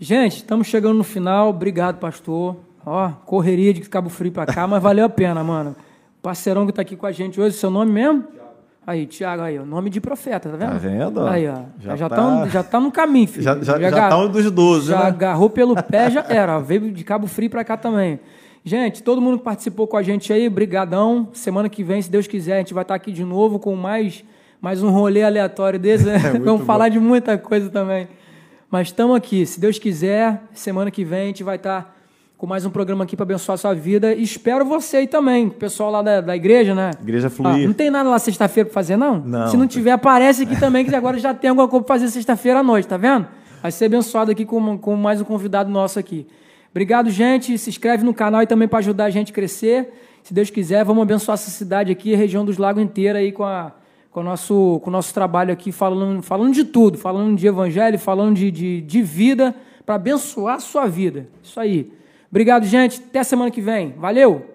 Gente, estamos chegando no final. Obrigado, pastor. Ó, correria de Cabo Frio pra cá, mas valeu a pena, mano. Parceirão que tá aqui com a gente hoje, seu nome mesmo? Aí, Tiago, aí, o nome de profeta, tá vendo? Tá vendo? Aí, ó. Já, Já já, tá- tá... já tá no caminho, filho. Já, já, já, agar- tá um dos 12, já né? agarrou pelo pé, já era. Veio de Cabo Frio pra cá também. Gente, todo mundo que participou com a gente aí, brigadão. Semana que vem, se Deus quiser, a gente vai estar aqui de novo com mais, mais um rolê aleatório desse. né? muito Vamos bom. falar de muita coisa também. Mas estamos aqui. Se Deus quiser, semana que vem a gente vai estar com mais um programa aqui para abençoar a sua vida. E espero você aí também, o pessoal lá da, da igreja, né? Igreja Ah, Fluir. não tem nada lá sexta-feira para fazer, não? Não. Se não tiver, aparece aqui também, que agora já tem alguma coisa para fazer sexta-feira à noite, tá vendo? Vai ser abençoado aqui com, com mais um convidado nosso aqui. Obrigado, gente. Se inscreve no canal e também para ajudar a gente a crescer. Se Deus quiser, vamos abençoar essa cidade aqui, a região dos lagos inteira aí com, a, com, o nosso, com o nosso trabalho aqui, falando, falando de tudo, falando de evangelho, falando de, de, de vida, para abençoar a sua vida. Isso aí. Obrigado, gente. Até semana que vem. Valeu!